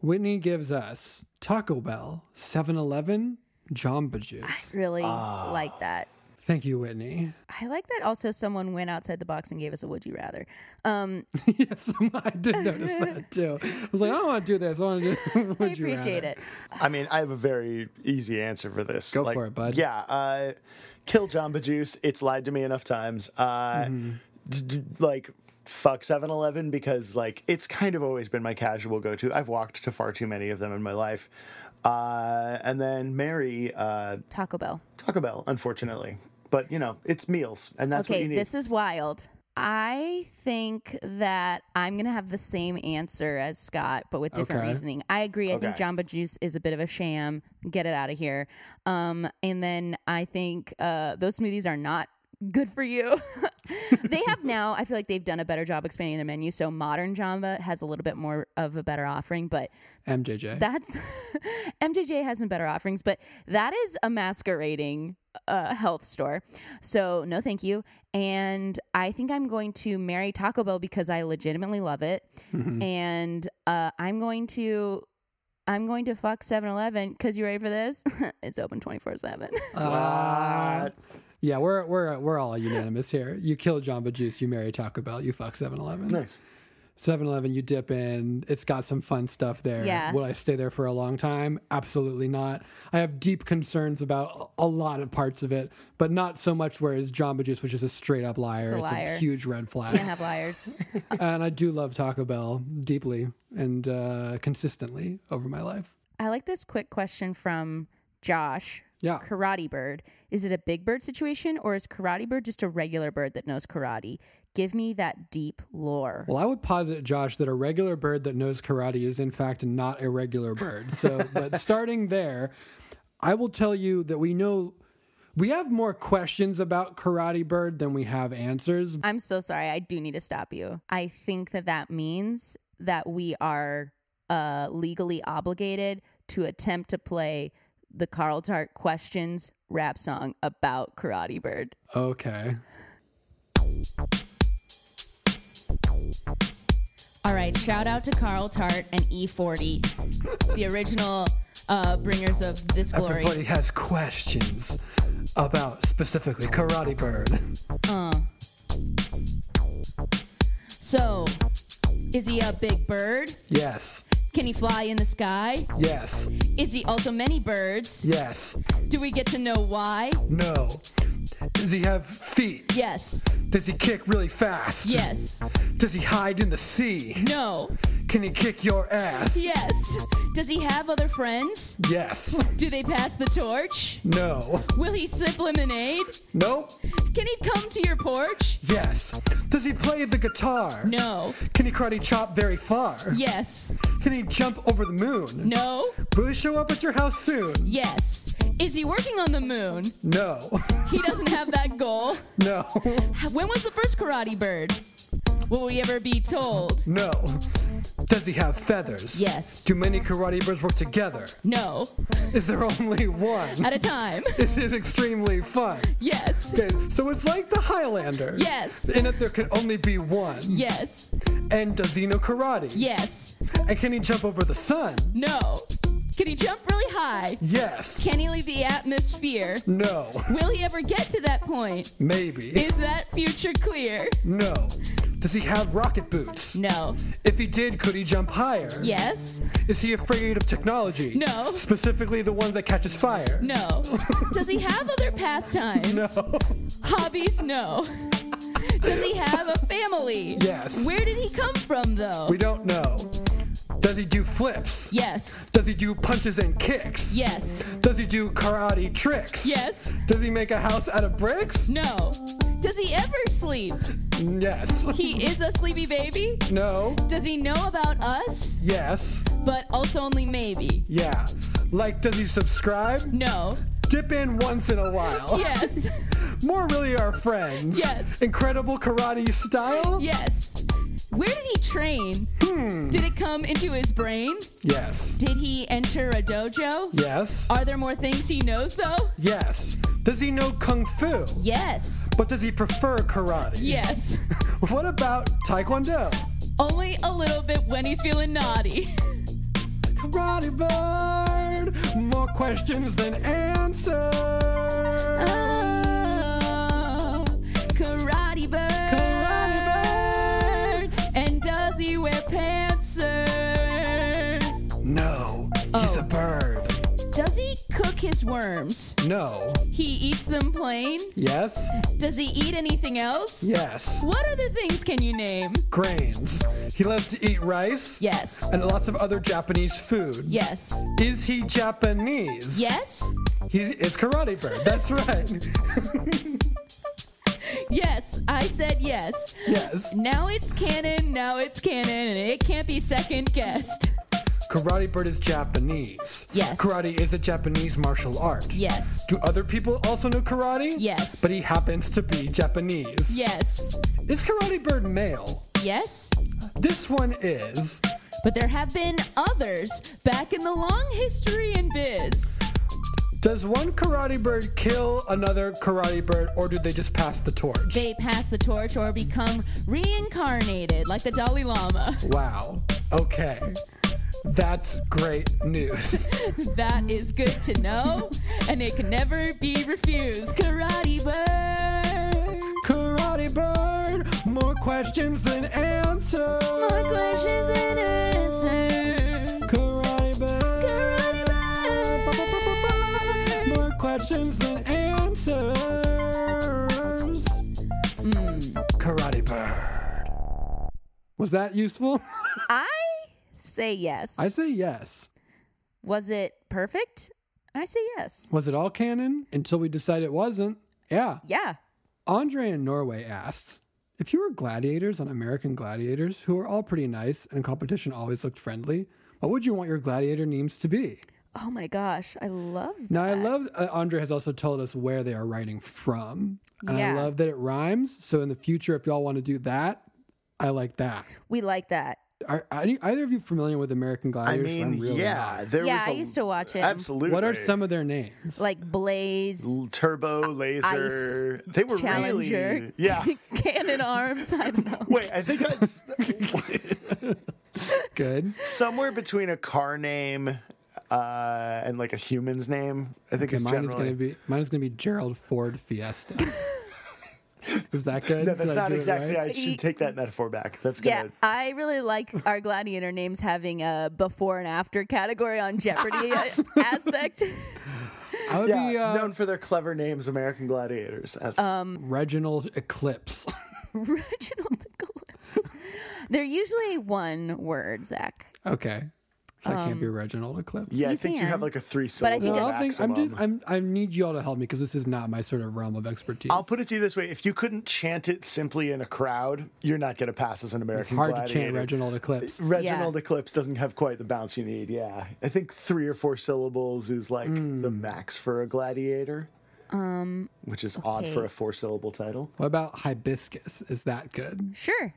Whitney gives us Taco Bell, 7-Eleven, Jamba Juice. I really Ah. like that. Thank you, Whitney. I like that. Also, someone went outside the box and gave us a "Would you rather." Um, yes, I did notice that too. I was like, I don't want to do this. I want to do. I you appreciate rather? it. I mean, I have a very easy answer for this. Go Like, for it, bud. Yeah, uh, kill Jamba Juice. It's lied to me enough times. Uh, Mm-hmm. d- d- like fuck 7-Eleven because like it's kind of always been my casual go-to. I've walked to far too many of them in my life. Uh, and then Mary uh, Taco Bell. Taco Bell, unfortunately. But you know, it's meals, and that's what okay, you need. this is wild. I think that I'm gonna have the same answer as Scott, but with different Okay. reasoning. I agree. I think Jamba Juice is a bit of a sham. Get it out of here. Um, and then I think uh, those smoothies are not good for you. they have now. I feel like they've done a better job expanding their menu. So modern Jamba has a little bit more of a better offering, but MJJ. that's MJJ has some better offerings, but that is a masquerading uh, health store. So no, thank you. And I think I'm going to marry Taco Bell because I legitimately love it, and uh, I'm going to. I'm going to fuck 7-Eleven because you ready for this? it's open 24/7. Ah. Yeah, we're we're we're all unanimous here. You kill Jamba Juice, you marry Taco Bell, you fuck 7-Eleven. nice. 7-Eleven, you dip in. It's got some fun stuff there. Yeah. Will I stay there for a long time? Absolutely not. I have deep concerns about a lot of parts of it, but not so much whereas Jamba Juice, which is a straight up liar. It's a liar. huge red flag. Can't have liars. and I do love Taco Bell deeply and uh, consistently over my life. I like this quick question from Josh. Yeah. Karate Bird. Is it a big bird situation or is Karate Bird just a regular bird that knows karate? Give me that deep lore. Well, I would posit, Josh, that a regular bird that knows karate is in fact not a regular bird. So, but starting there, I will tell you that we know we have more questions about Karate Bird than we have answers. I'm so sorry. I do need to stop you. I think that that means that we are uh, legally obligated to attempt to play the Carl Tart questions rap song about Karate Bird. Okay. All right, shout out to Carl Tart and E40, the original uh, bringers of this glory. Everybody has questions about specifically Karate Bird. Uh. So, is he a big bird? Yes. Can he fly in the sky? Yes. Is he also many birds? Yes. Do we get to know why? No. Does he have feet? Yes. Does he kick really fast? Yes. Does he hide in the sea? No. Can he kick your ass? Yes. Does he have other friends? Yes. Do they pass the torch? No. Will he sip lemonade? Nope. Can he come to your porch? Yes. Does he play the guitar? No. Can he karate chop very far? Yes. Can he jump over the moon? No. Will he show up at your house soon? Yes. Is he working on the moon? No. He doesn't have that goal. No. When was the first karate bird? Will we ever be told? No. Does he have feathers? Yes. Do many karate birds work together? No. Is there only one? At a time. This Is it extremely fun? Yes. Okay, so it's like the Highlander. Yes. In that there can only be one. Yes. And does he know karate? Yes. And can he jump over the sun? No. Can he jump really high? Yes. Can he leave the atmosphere? No. Will he ever get to that point? Maybe. Is that future clear? no. Does he have rocket boots? No. If he did, could he jump higher? Yes. Is he afraid of technology? No. Specifically the one that catches fire? No. Does he have other pastimes? No. Hobbies? No. Does he have a family? Yes. Where did he come from, though? We don't know. Does he do flips? Yes. Does he do punches and kicks? Yes. Does he do karate tricks? Yes. Does he make a house out of bricks? No. Does he ever sleep? Yes. He is a sleepy baby? No. Does he know about us? Yes. But also only maybe. Yeah. Like, does he subscribe? No. Dip in once in a while. Yes. More really our friends. Yes. Incredible karate style? Yes. Where did he train? Hmm. Did it come into his brain? Yes. Did he enter a dojo? Yes. Are there more things he knows though? Yes. Does he know kung fu? Yes. But does he prefer karate? Yes. What about taekwondo? Only a little bit when he's feeling naughty. Karate bird, more questions than answers. Oh, karate bird. Karate bird. And does he wear pants, sir? No, he's a oh. bird. Does he cook his worms? No. He eats them plain? Yes. Does he eat anything else? Yes. What other things can you name? Grains. He loves to eat rice. Yes. And lots of other Japanese food. Yes. Is he Japanese? Yes? He's it's Karate Bird. That's right. Yes, I said yes. yes. Now it's canon, now it's canon, and it can't be second guessed. Karate Bird is Japanese. Yes. Karate is a Japanese martial art. Yes. Do other people also know karate? Yes. But he happens to be Japanese. Yes. Is Karate Bird male? Yes. This one is. But there have been others back in the long history in biz. Does one Karate Bird kill another Karate Bird or do they just pass the torch? They pass the torch or become reincarnated like the Dalai Lama. Wow. Okay. That's great news. that is good to know, and it can never be refused. Karate Bird. Karate Bird. More questions than answers. More questions than answers. Karate Bird. Karate Bird! More questions than answers. Hmm. Karate Bird. Was that useful? I say yes. I say yes. Was it perfect? I say yes. Was it all canon until we decide it wasn't? Yeah. Yeah. Andre in Norway asks If you were gladiators on American Gladiators, who are all pretty nice and competition always looked friendly, what would you want your gladiator names to be? Oh my gosh, I love Now, I love uh, Andre has also told us where they are writing from. And Yeah. I love that it rhymes. So, in the future, if y'all want to do that, I like that. We like that. Are, are any- either of you familiar with American I Gladiators? I'm really yeah, not. there yeah, was I a- used to watch it. Absolutely. What are some of their names? Like Blaze, L- Turbo, laser. Ice, they were Challenger, really. Yeah. Cannon Arms. I don't know. Wait, I think that's Good. somewhere between a car name uh, and like a human's name. I think Okay, it's mine is gonna be mine is gonna be Gerald Ford Fiesta. is that good? no, that's I not do exactly. right? I should take that metaphor back. That's good. Yeah. I really like our gladiator names having a before and after category on Jeopardy aspect. I would Yeah, be uh, known for their clever names, American Gladiators. That's Um, Reginald Eclipse. Reginald Eclipse. They're usually one word, Zach. okay. So I can't be Um, Reginald Eclipse. yeah. I you think you have like a three but I syllable think No, it- I think I'm just. I'm I need you all to help me because this is not my sort of realm of expertise. I'll put it to you this way: if you couldn't chant it simply in a crowd, you're not going to pass as an it's American hard Gladiator. to chant Reginald Eclipse. Reginald Yeah. Eclipse doesn't have quite the bounce you need. Yeah, I think three or four syllables is like the Hmm. max for a gladiator, Um, which is odd for a four-syllable title. What about hibiscus? Is that good? sure.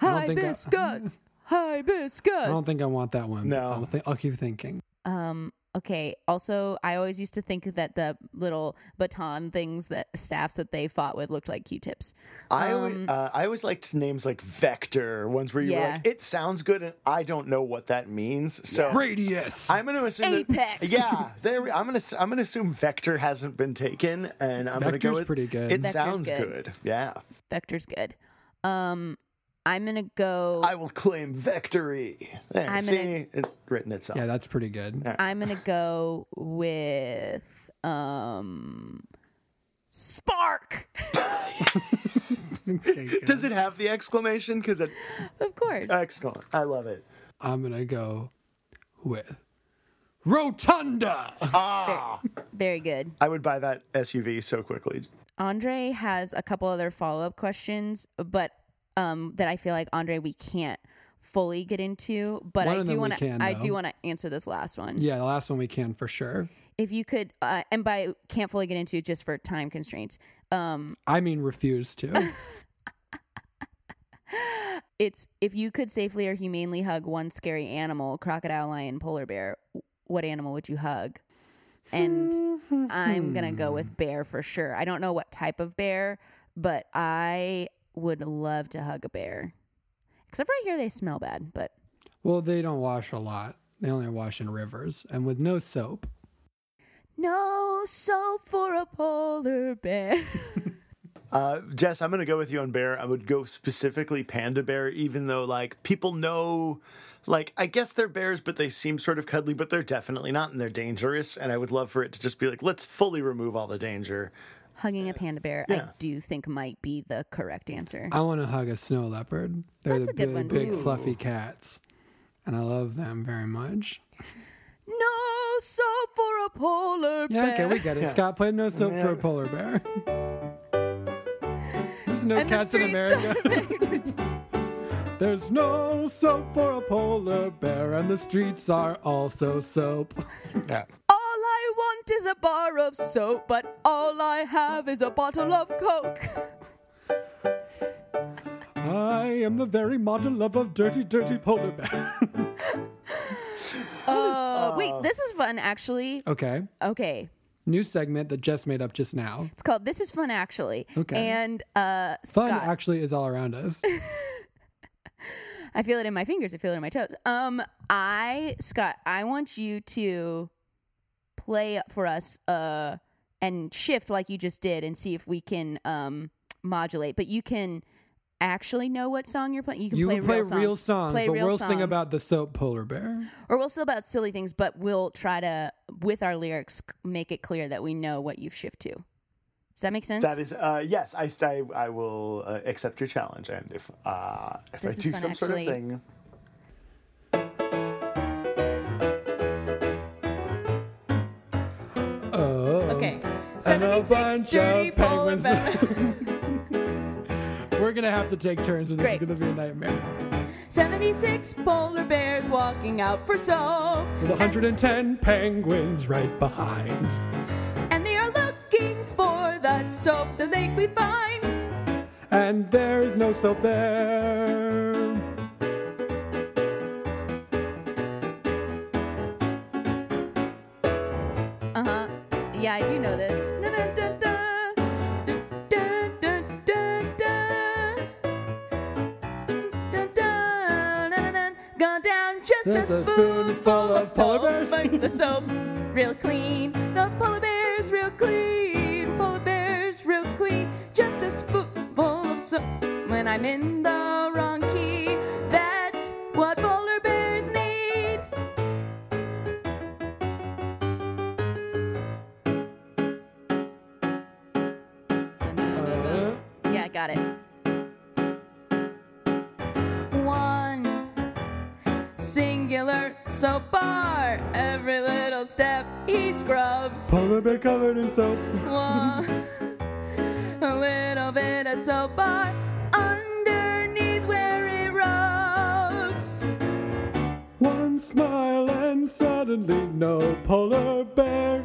don't think I- Hibiscus. Hibiscus. I don't think I want that one. No. I'll, think, I'll keep thinking. Um. Okay. Also, I always used to think that the little baton things that staffs that they fought with looked like Q-tips. I Um, always, uh, I always liked names like Vector, ones where you were Yeah. like, it sounds good, and I don't know what that means. So Radius. I'm going to assume that- Apex. yeah, there. we- I'm going to I'm going to assume Vector hasn't been taken, and I'm going to go Vector's with pretty good. It Vector's sounds good. good. Yeah, Vector's good. Um. I'm gonna go. I will claim victory. There, I'm see, gonna- it written itself. yeah, that's pretty good. I'm gonna go with um. Spark. Okay. Does it have the exclamation? Because it of course. excellent. I love it. I'm gonna go with Rotunda. Ah, Very good. I would buy that SUV so quickly. Andre has a couple other follow up questions, but um, that I feel like Andre we can't fully get into. But One I of do we want can, to. I though. do want to answer this last one. Yeah, the last one we can for sure. If you could, uh, and by can't fully get into just for time constraints. Um, I mean, refuse to. it's if you could safely or humanely hug one scary animal, crocodile, lion, polar bear. What animal would you hug? And I'm gonna go with bear for sure. I don't know what type of bear, but I would love to hug a bear. Except right here, they smell bad, but well, they don't wash a lot. They only wash in rivers and with no soap. no soap for a polar bear. Uh, Jess, I'm going to go with you on bear. I would go specifically panda bear, even though like people know, like I guess they're bears, but they seem sort of cuddly, but they're definitely not, and they're dangerous. And I would love for it to just be like, let's fully remove all the danger. Hugging a panda bear, Yeah. I do think might be the correct answer. I want to hug a snow leopard. They're That's the a good really one, big too. fluffy cats, and I love them very much. No soap for a polar Yeah, bear. okay, we get it. Scott played no soap for a polar bear. There's no And the cats in streets America. There's no soap for a polar bear, and the streets are also soap. Yeah. Want is a bar of soap, but all I have is a bottle of Coke. I am the very model of a dirty, dirty polar bear. Uh, wait, this is fun actually. okay, Okay, new segment that Jess made up just now. it's called "This Is Fun Actually." Okay. And uh, Fun Scott, actually is all around us. I feel it in my fingers. I feel it in my toes. Um, I Scott, I want you to play for us uh and shift like you just did and see if we can um modulate, but you can actually know what song you're playing. You can You play, can play real songs, real songs, play but real we'll songs. sing about the soap polar bear. or we'll still about silly things, but we'll try to with our lyrics make it clear that we know what you've shifted to. Does that make sense? That is, uh, yes, I, I, I will uh, accept your challenge, and if uh, if This I is do fun, some sort of thing, 76 bunch dirty of polar penguins. bear. We're gonna have to take turns, or this Great. is gonna be a nightmare. 76 polar bears walking out for soap. With 110 penguins right behind. And they are looking for that soap that they could find. And there's no soap there. Yeah, I do know this. Dun, dun. Gone down just Just a spoonful of polar soap. bears. But the soap real clean. The polar bear's real clean. Polar bear's real clean. Just a spoonful of soap. When I'm in the wrong Got it. One singular soap bar. Every little step he scrubs. polar bear covered in soap. One a little bit of soap bar underneath where it rubs. One smile and suddenly no polar bear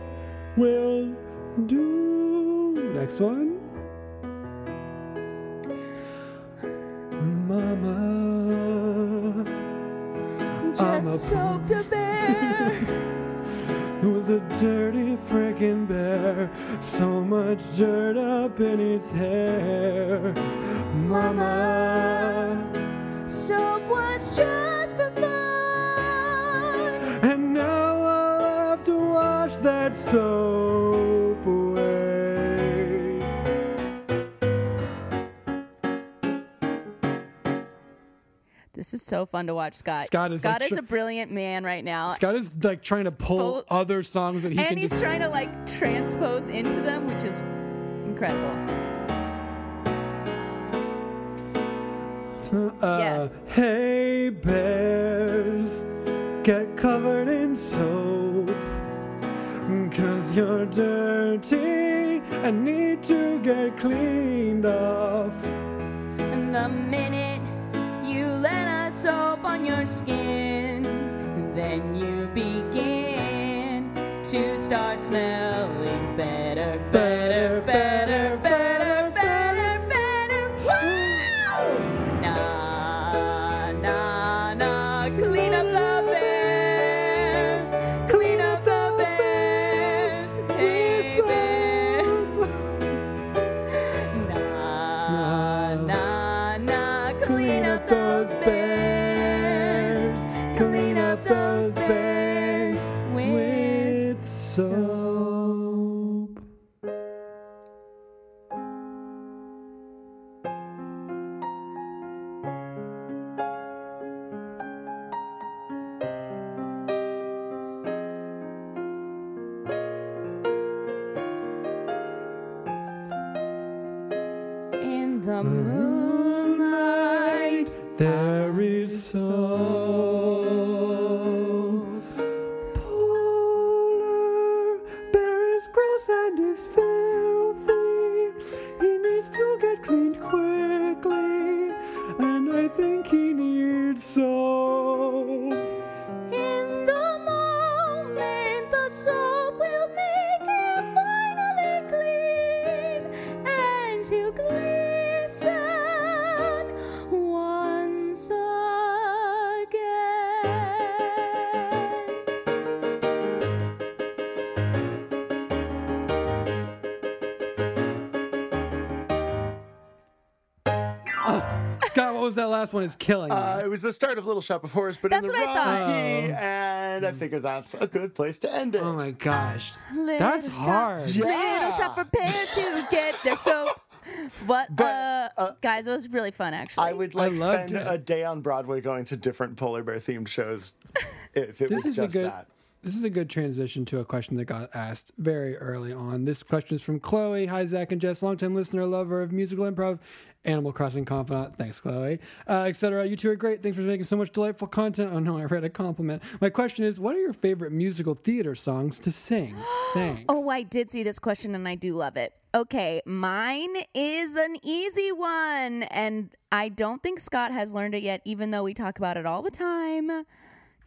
will do. Next one. Mama, I'm a Just soaped a bear. who was a dirty freaking bear. So much dirt up in his hair. Mama, Soap was just for fun. and now I'll have to wash that soap This is so fun to watch, Scott. Scott is like is a brilliant man right now. Scott is like trying to pull Full- other songs that he and he's just trying to like transpose into them, which is incredible. Uh, Yeah. Hey bears, get covered in soap. Cause you're dirty and need to get cleaned off. And the minute you let us soap on your skin, then you begin to start smelling better, better, better, better, the start of Little Shop of Horrors, but That's in the what I wrong thought. key, and I figure that's a good place to end it. oh my gosh, Little that's shop- hard. Yeah. Little shop for bears to get their soap. What But, uh, guys, it was really fun actually. I would like loved spend it. a day on Broadway going to different polar bear themed shows if it This was is a just good. that. This is a good transition to a question that got asked very early on. This question is from Chloe. Hi, Zach and Jess, longtime listener, lover of musical improv, Animal Crossing confidant. Thanks, Chloe. Uh, Etc. You two are great. Thanks for making so much delightful content. Oh no, I read a compliment. My question is, what are your favorite musical theater songs to sing? Thanks. Oh, I did see this question and I do love it. Okay, mine is an easy one. And I don't think Scott has learned it yet, even though we talk about it all the time.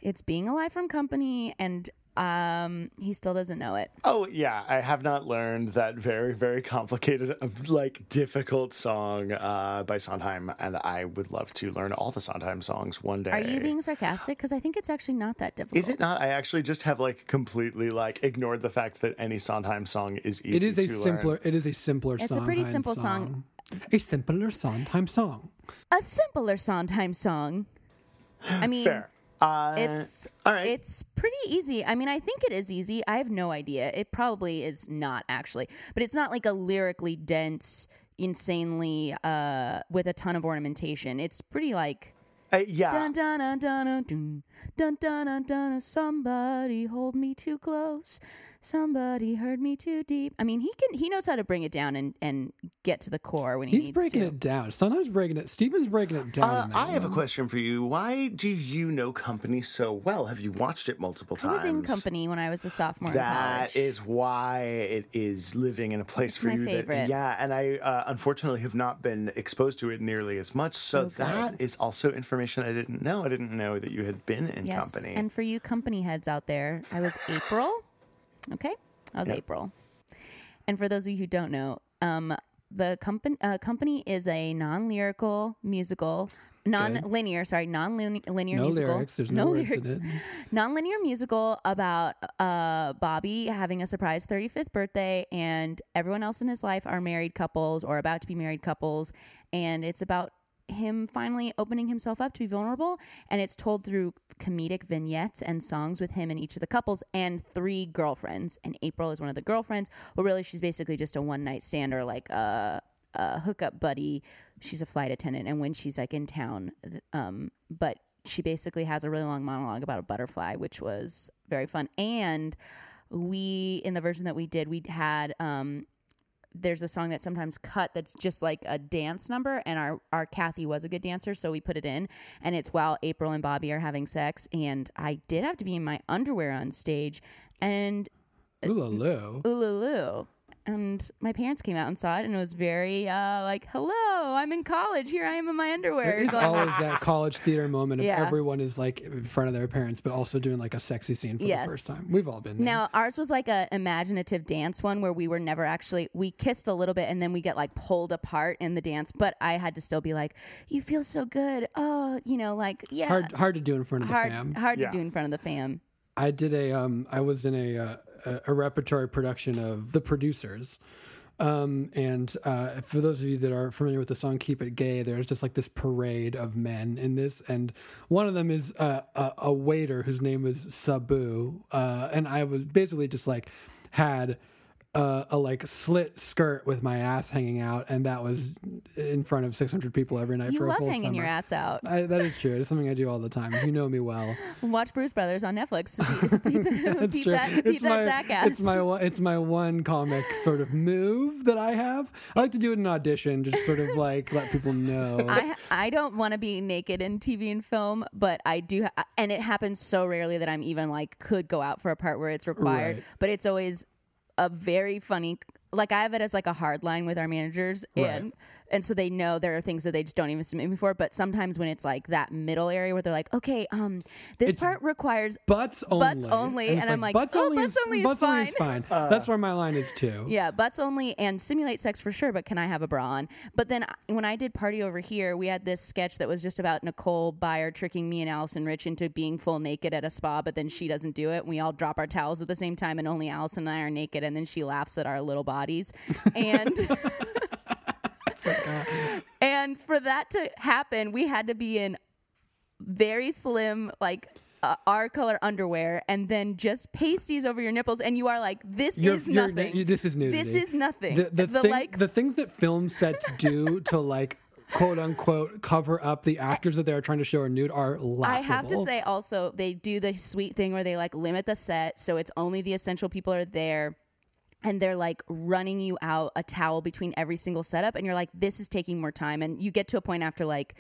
It's being alive from company, and um, he still doesn't know it. Oh yeah, I have not learned that very very complicated, uh, like difficult song uh, by Sondheim, and I would love to learn all the Sondheim songs one day. Are you being sarcastic? Because I think it's actually not that difficult. Is it not? I actually just have like completely like ignored the fact that any Sondheim song is easy. it is a simpler. Learn. It is a simpler. Song. It's a pretty Sondheim simple song. A simpler Sondheim song. A simpler Sondheim song. I mean, Fair. Uh, it's all right. it's pretty easy. I mean, I think it is easy. I have no idea. It probably is not actually, but it's not like a lyrically dense, insanely uh, with a ton of ornamentation. It's pretty like Uh, yeah. dun dun dun dun dun dun dun dun dun dun. Somebody hold me too close. Somebody heard me too deep. I mean, he can. He knows how to bring it down and and get to the core when he He's needs breaking to. it down. Sometimes breaking it. Steven's breaking it down. Uh, I have a question for you. Why do you know Company so well? Have you watched it multiple times? I was in company when I was a sophomore in That college. is why it is living in a place It's for my you. favorite. That, yeah, and I uh, unfortunately have not been exposed to it nearly as much. So, So that is also information I didn't know. I didn't know that you had been in yes, company. and for you company heads out there, I was April. Okay, I was Yep. April. And for those of you who don't know, um, the company uh, company is a non-lyrical musical. Non-linear, sorry, non-linear musical. No musical. lyrics. There's no in lyrics. Non-linear musical about uh, Bobby having a surprise 35th birthday, and everyone else in his life are married couples or about to be married couples, and it's about him finally opening himself up to be vulnerable, and it's told through comedic vignettes and songs with him and each of the couples and three girlfriends. And April is one of the girlfriends. Well, really, she's basically just a one night stand or like a, a hookup buddy. She's a flight attendant, and when she's like in town, um, but she basically has a really long monologue about a butterfly, which was very fun. And we, in the version that we did, we had um, there's a song that sometimes cut that's just like a dance number and our our Kathy was a good dancer so we put it in and it's while April and Bobby are having sex and I did have to be in my underwear on stage and Ooh, Ululu and my parents came out and saw it and it was very uh, like hello I'm in college here I am in my underwear It's Going- always that college theater moment of Yeah. everyone is like in front of their parents, but also doing like a sexy scene for Yes. the first time. We've all been there. Now ours was like a imaginative dance one where we were never actually we kissed a little bit and then we get like pulled apart in the dance, but I had to still be like, "You feel so good." Oh, you know, like yeah, hard, hard to do in front of the fam. hard Yeah. to do in front of the fam. I did a um I was in a uh, a, repertory production of The Producers. Um, and uh, for those of you that are familiar with the song "Keep It Gay," there's just like this parade of men in this, and one of them is uh, a, a waiter whose name is Sabu, uh, and I was basically just like had uh, a like slit skirt with my ass hanging out, and that was in front of 600 people every night You for a love full hanging your summer. ass out. I, that is true. It's something I do all the time. You know me well. Watch Brews Brothers on Netflix to see, to peep, That's true. that, it's my it's my one- it's my one comic sort of move that I have. I like to do it in audition, just sort of like let people know. I I don't want to be naked in TV and film, but I do, ha- and it happens so rarely that I'm even like could go out for a part where it's required. Right. But it's always a very funny. Like I have it as like a hard line with our managers, Right. and and so they know there are things that they just don't even submit me for. But sometimes when it's like that middle area where they're like, okay, um, this It's part requires butts only. butts only, it's and I'm like, oh, butts only is butts only is fine. fine. That's where my line is too. Yeah, butts only and simulate sex for sure, but can I have a bra on? But then when I did Party Over Here, we had this sketch that was just about Nicole Byer tricking me and Alison Rich into being full naked at a spa, but then she doesn't do it. And we all drop our towels at the same time, and only Alison and I are naked, and then she laughs at our little bodies. And. and for that to happen, we had to be in very slim, like uh, our color underwear and then just pasties over your nipples, and you are like, this You're- is you're- nothing. you- this is nudity. This is nothing. The, the, The, thing- like the things that film sets do to like quote unquote cover up the actors that they're trying to show are nude are laughable. I have to say also they do the sweet thing where they like limit the set so it's only the essential people are there and they're like running you out a towel between every single setup and you're like this is taking more time and you get to a point after like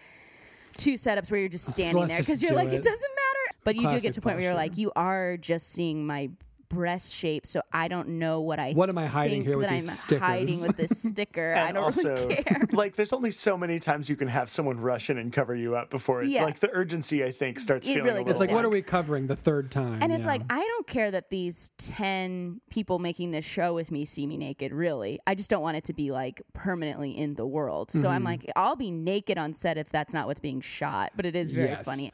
two setups where you're just standing let's there because you're like it. it. doesn't matter but you do get to a point where you're like you are just seeing my breast shape so I don't know what I What am I hiding here with that these I'm stickers? hiding with this sticker I And don't also, really care like, there's only so many times you can have someone rush in and cover you up before it. Yeah. Like the urgency, I think, starts It feeling really a little. It's like, what are we covering the third time? And it's Yeah. like, I don't care that these 10 people making this show with me see me naked, really. I just don't want it to be like permanently in the world. So Mm-hmm. I'm like, I'll be naked on set if that's not what's being shot. But it is very Yes. funny.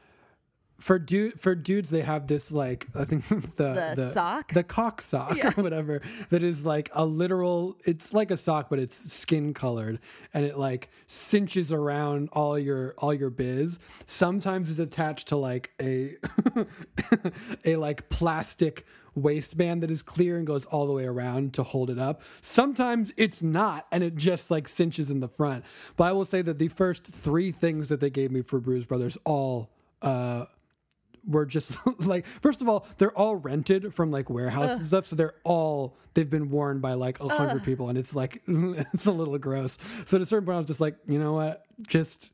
For dude for dudes they have this like I think the The sock? the cock sock Yeah. or whatever that is like a literal it's like a sock but it's skin colored and it like cinches around all your all your biz sometimes it's attached to like a a like plastic waistband that is clear and goes all the way around to hold it up sometimes it's not and it just like cinches in the front but i will say that the first three things that they gave me for Brews Brothers all uh were just like first of all they're all rented from like warehouse and stuff so they're all they've been worn by like a hundred people and it's like it's a little gross. So at a certain point i was just like you know what? Just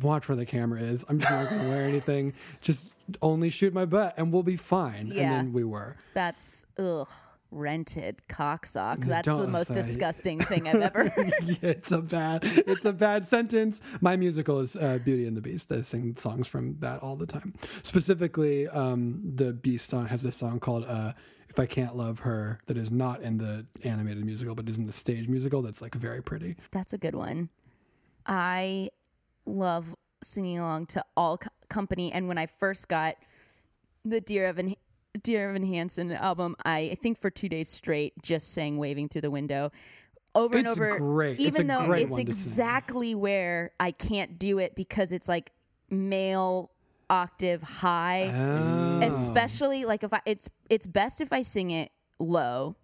watch where the camera is. I'm just not gonna wear anything. Just only shoot my butt and we'll be fine. Yeah. and then we were. That's, ugh, rented cock sock. That's the Don't most say- disgusting thing I've ever yeah, it's a bad it's a bad sentence. My musical is uh, beauty and the beast. I sing songs from that all the time. Specifically um, the beast song has this song called uh, if i can't love her that is not in the animated musical but is in the stage musical that's like very pretty. That's a good one. I love singing along to all co- company, and when I first got the Dear Evan Dear Evan Hansen album, I, I think for two days straight just sang "Waving Through the Window." Over and over, great. Even a though great it's one to sing. exactly where I can't do it because it's like male octave high Oh. especially like if I it's it's best if I sing it low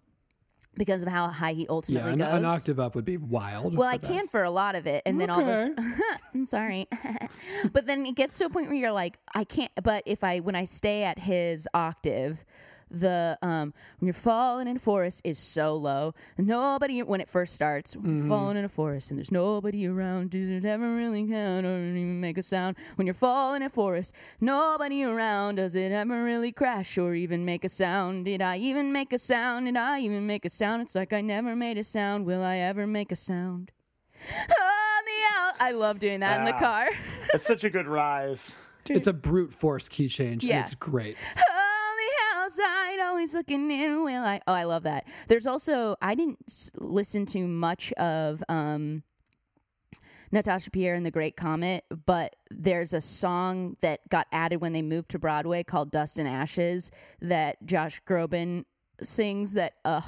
because of how high he yeah ultimately an, goes. an octave up would be wild Well, I that. can for a lot of it, and then all this. Okay. I'm sorry, but then it gets to a point where you're like, I can't. But if I when I stay at his octave, the um when you're falling in a forest is so low. Nobody when it first starts, Mm-hmm. falling in a forest and there's nobody around. Does it ever really count or even make a sound? When you're falling in a forest, nobody around. Does it ever really crash or even make a sound? Did I even make a sound? Did I even make a sound? It's like I never made a sound. Will I ever make a sound? On the out. I love doing that in the car. It's such a good rise. it's a brute force key change Yeah. and it's great on the outside, always looking in. Will I? Oh, I love that. There's also I didn't s- listen to much of um, Natasha Pierre and the Great Comet, but there's a song that got added when they moved to Broadway called "Dust and Ashes" that Josh Groban sings. That uh,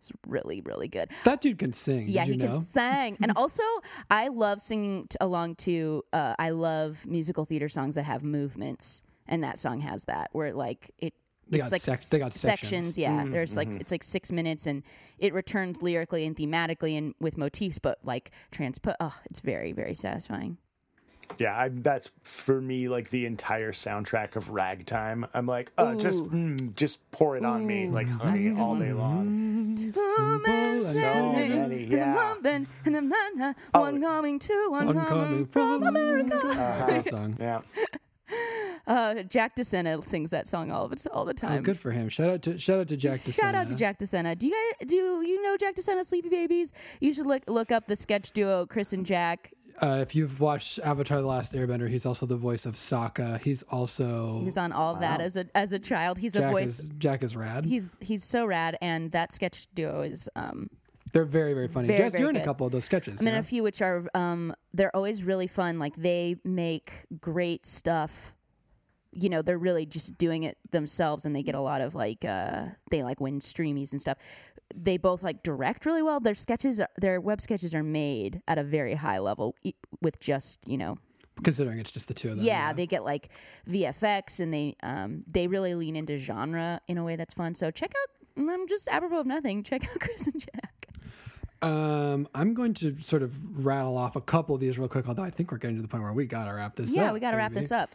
is really really good. that dude can sing Yeah, he know can sing. and also, I love singing t- along to, uh, I love musical theater songs that have movements. And that song has that, where like it, They it's got like sec- they got s- sections. Yeah, there's like it's like six minutes, and it returns lyrically and thematically and with motifs, but like transput. Oh, it's very very satisfying. Yeah, I, that's for me like the entire soundtrack of Ragtime. I'm like, uh, just mm, just pour it on me, like honey, all day long. Two men So many, yeah. and the man, Oh. one coming to, one, One coming coming from from America. Great song. Yeah, Uh, Jack DeSena sings that song all of all the Oh, time. good for him. Shout out to shout out to Jack. Shout out to DeSena. Jack DeSena. Do you guys do you know Jack DeSena, Sleepy Babies? You should look look up the sketch duo Chris and Jack. Uh, if you've watched Avatar: The Last Airbender, he's also the voice of Sokka. He's also He was on all of that as a as a child. He's a voice. is Jack is rad. He's he's so rad, and that sketch duo is um They're very very funny. Very, Jess, very you're in a couple of those sketches. I'm in yeah? a few which are um they're always really fun. Like they make great stuff. You know, they're really just doing it themselves and they get a lot of like uh they like win streamies and stuff. They both like direct really well. Their sketches are, their web sketches are made at a very high level e- with just, you know, considering it's just the two of them. yeah, they get like VFX and they um they really lean into genre in a way that's fun. So check out I'm just apropos of nothing, check out Chris and Jack. Um, I'm going to sort of rattle off a couple of these real quick, although I think we're getting to the point where we got to wrap this up. yeah, we got to wrap this up.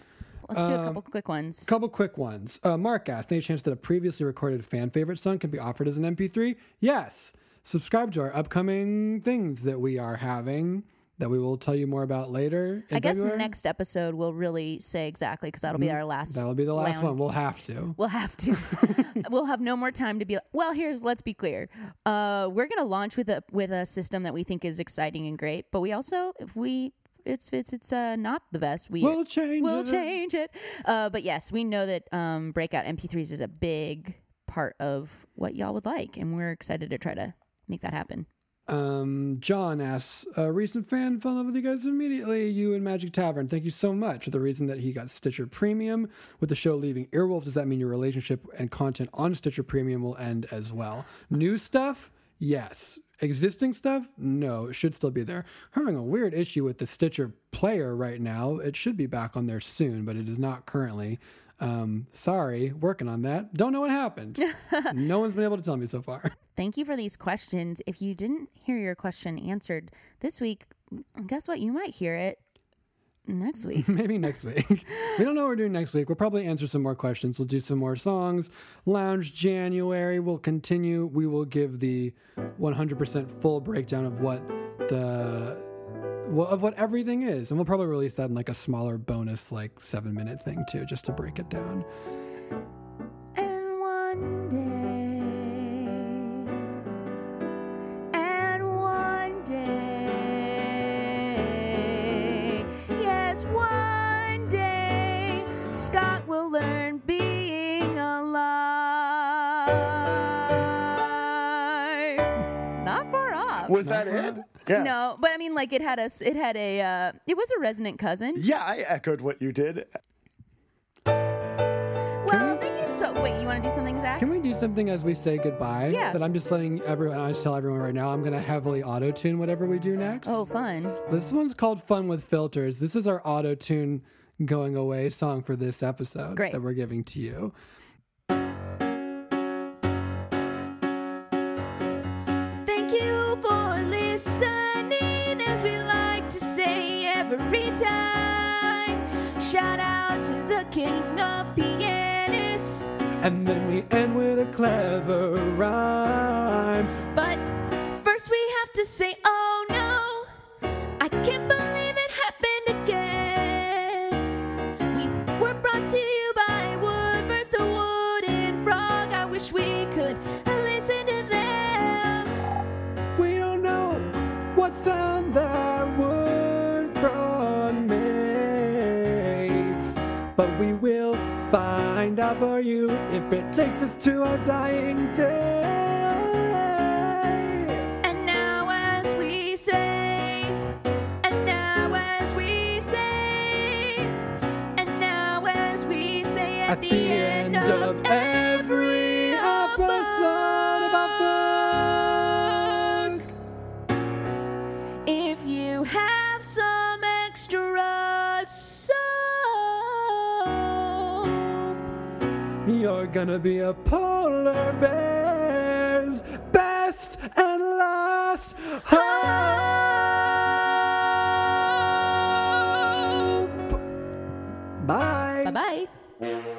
Let's do a Um, couple quick ones. Couple quick ones. Uh, Mark asked, any chance that a previously recorded fan favorite song can be offered as an MP3? Yes. Subscribe to our upcoming things that we are having that we will tell you more about later. in I guess February. next episode we'll really say exactly because that'll be our last. That'll be the last lounge- one. We'll have to. We'll have to. we'll have no more time to be. Well, here's. Let's be clear. Uh, we're gonna launch with a with a system that we think is exciting and great. But we also, if we, it's if it's uh, not the best, we We'll change We'll it. change it. Uh, but yes, we know that um, breakout MP3s is a big part of what y'all would like, and we're excited to try to make that happen. Um, John asks, a recent fan fell in love with you guys immediately. You and Magic Tavern. Thank you so much. For the reason that he got Stitcher Premium with the show leaving Earwolf, does that mean your relationship and content on Stitcher Premium will end as well? New stuff? Yes. Existing stuff? No, it should still be there. I'm Having a weird issue with the Stitcher player right now. It should be back on there soon, but it is not currently. Um, sorry, working on that. Don't know what happened. no one's been able to tell me so far. Thank you for these questions. If you didn't hear your question answered this week, guess what? You might hear it next week. Maybe next week. we don't know what we're doing next week. We'll probably answer some more questions. We'll do some more songs. Lounge January will continue. We will give the 100% full breakdown of what the well, of what everything is, and we'll probably release that in like a smaller bonus, like seven minute thing too, just to break it down. And one day, and one day, yes, one day, Scott will learn being alive. Not far off. Was that it? Yeah. No, but I mean, like it had a, s- it had a, uh, it was a resonant cousin. Yeah, I echoed what you did. Well, thank you so. Wait, you want to do something, Zach? Can we do something as we say goodbye? Yeah. That I'm just letting everyone. I just tell everyone right now. I'm gonna heavily auto tune whatever we do next. Oh, fun. This one's called Fun with Filters. This is our auto tune going away song for this episode Great. that we're giving to you. Shout out to the king of pianists. And then we end with a clever rhyme. But first we have to say, oh no, I can't believe out you if it takes us to our dying day. And now as we say, and now as we say, and now as we say at, At the end of every gonna be a polar bear's best and last hope. Bye. Bye bye.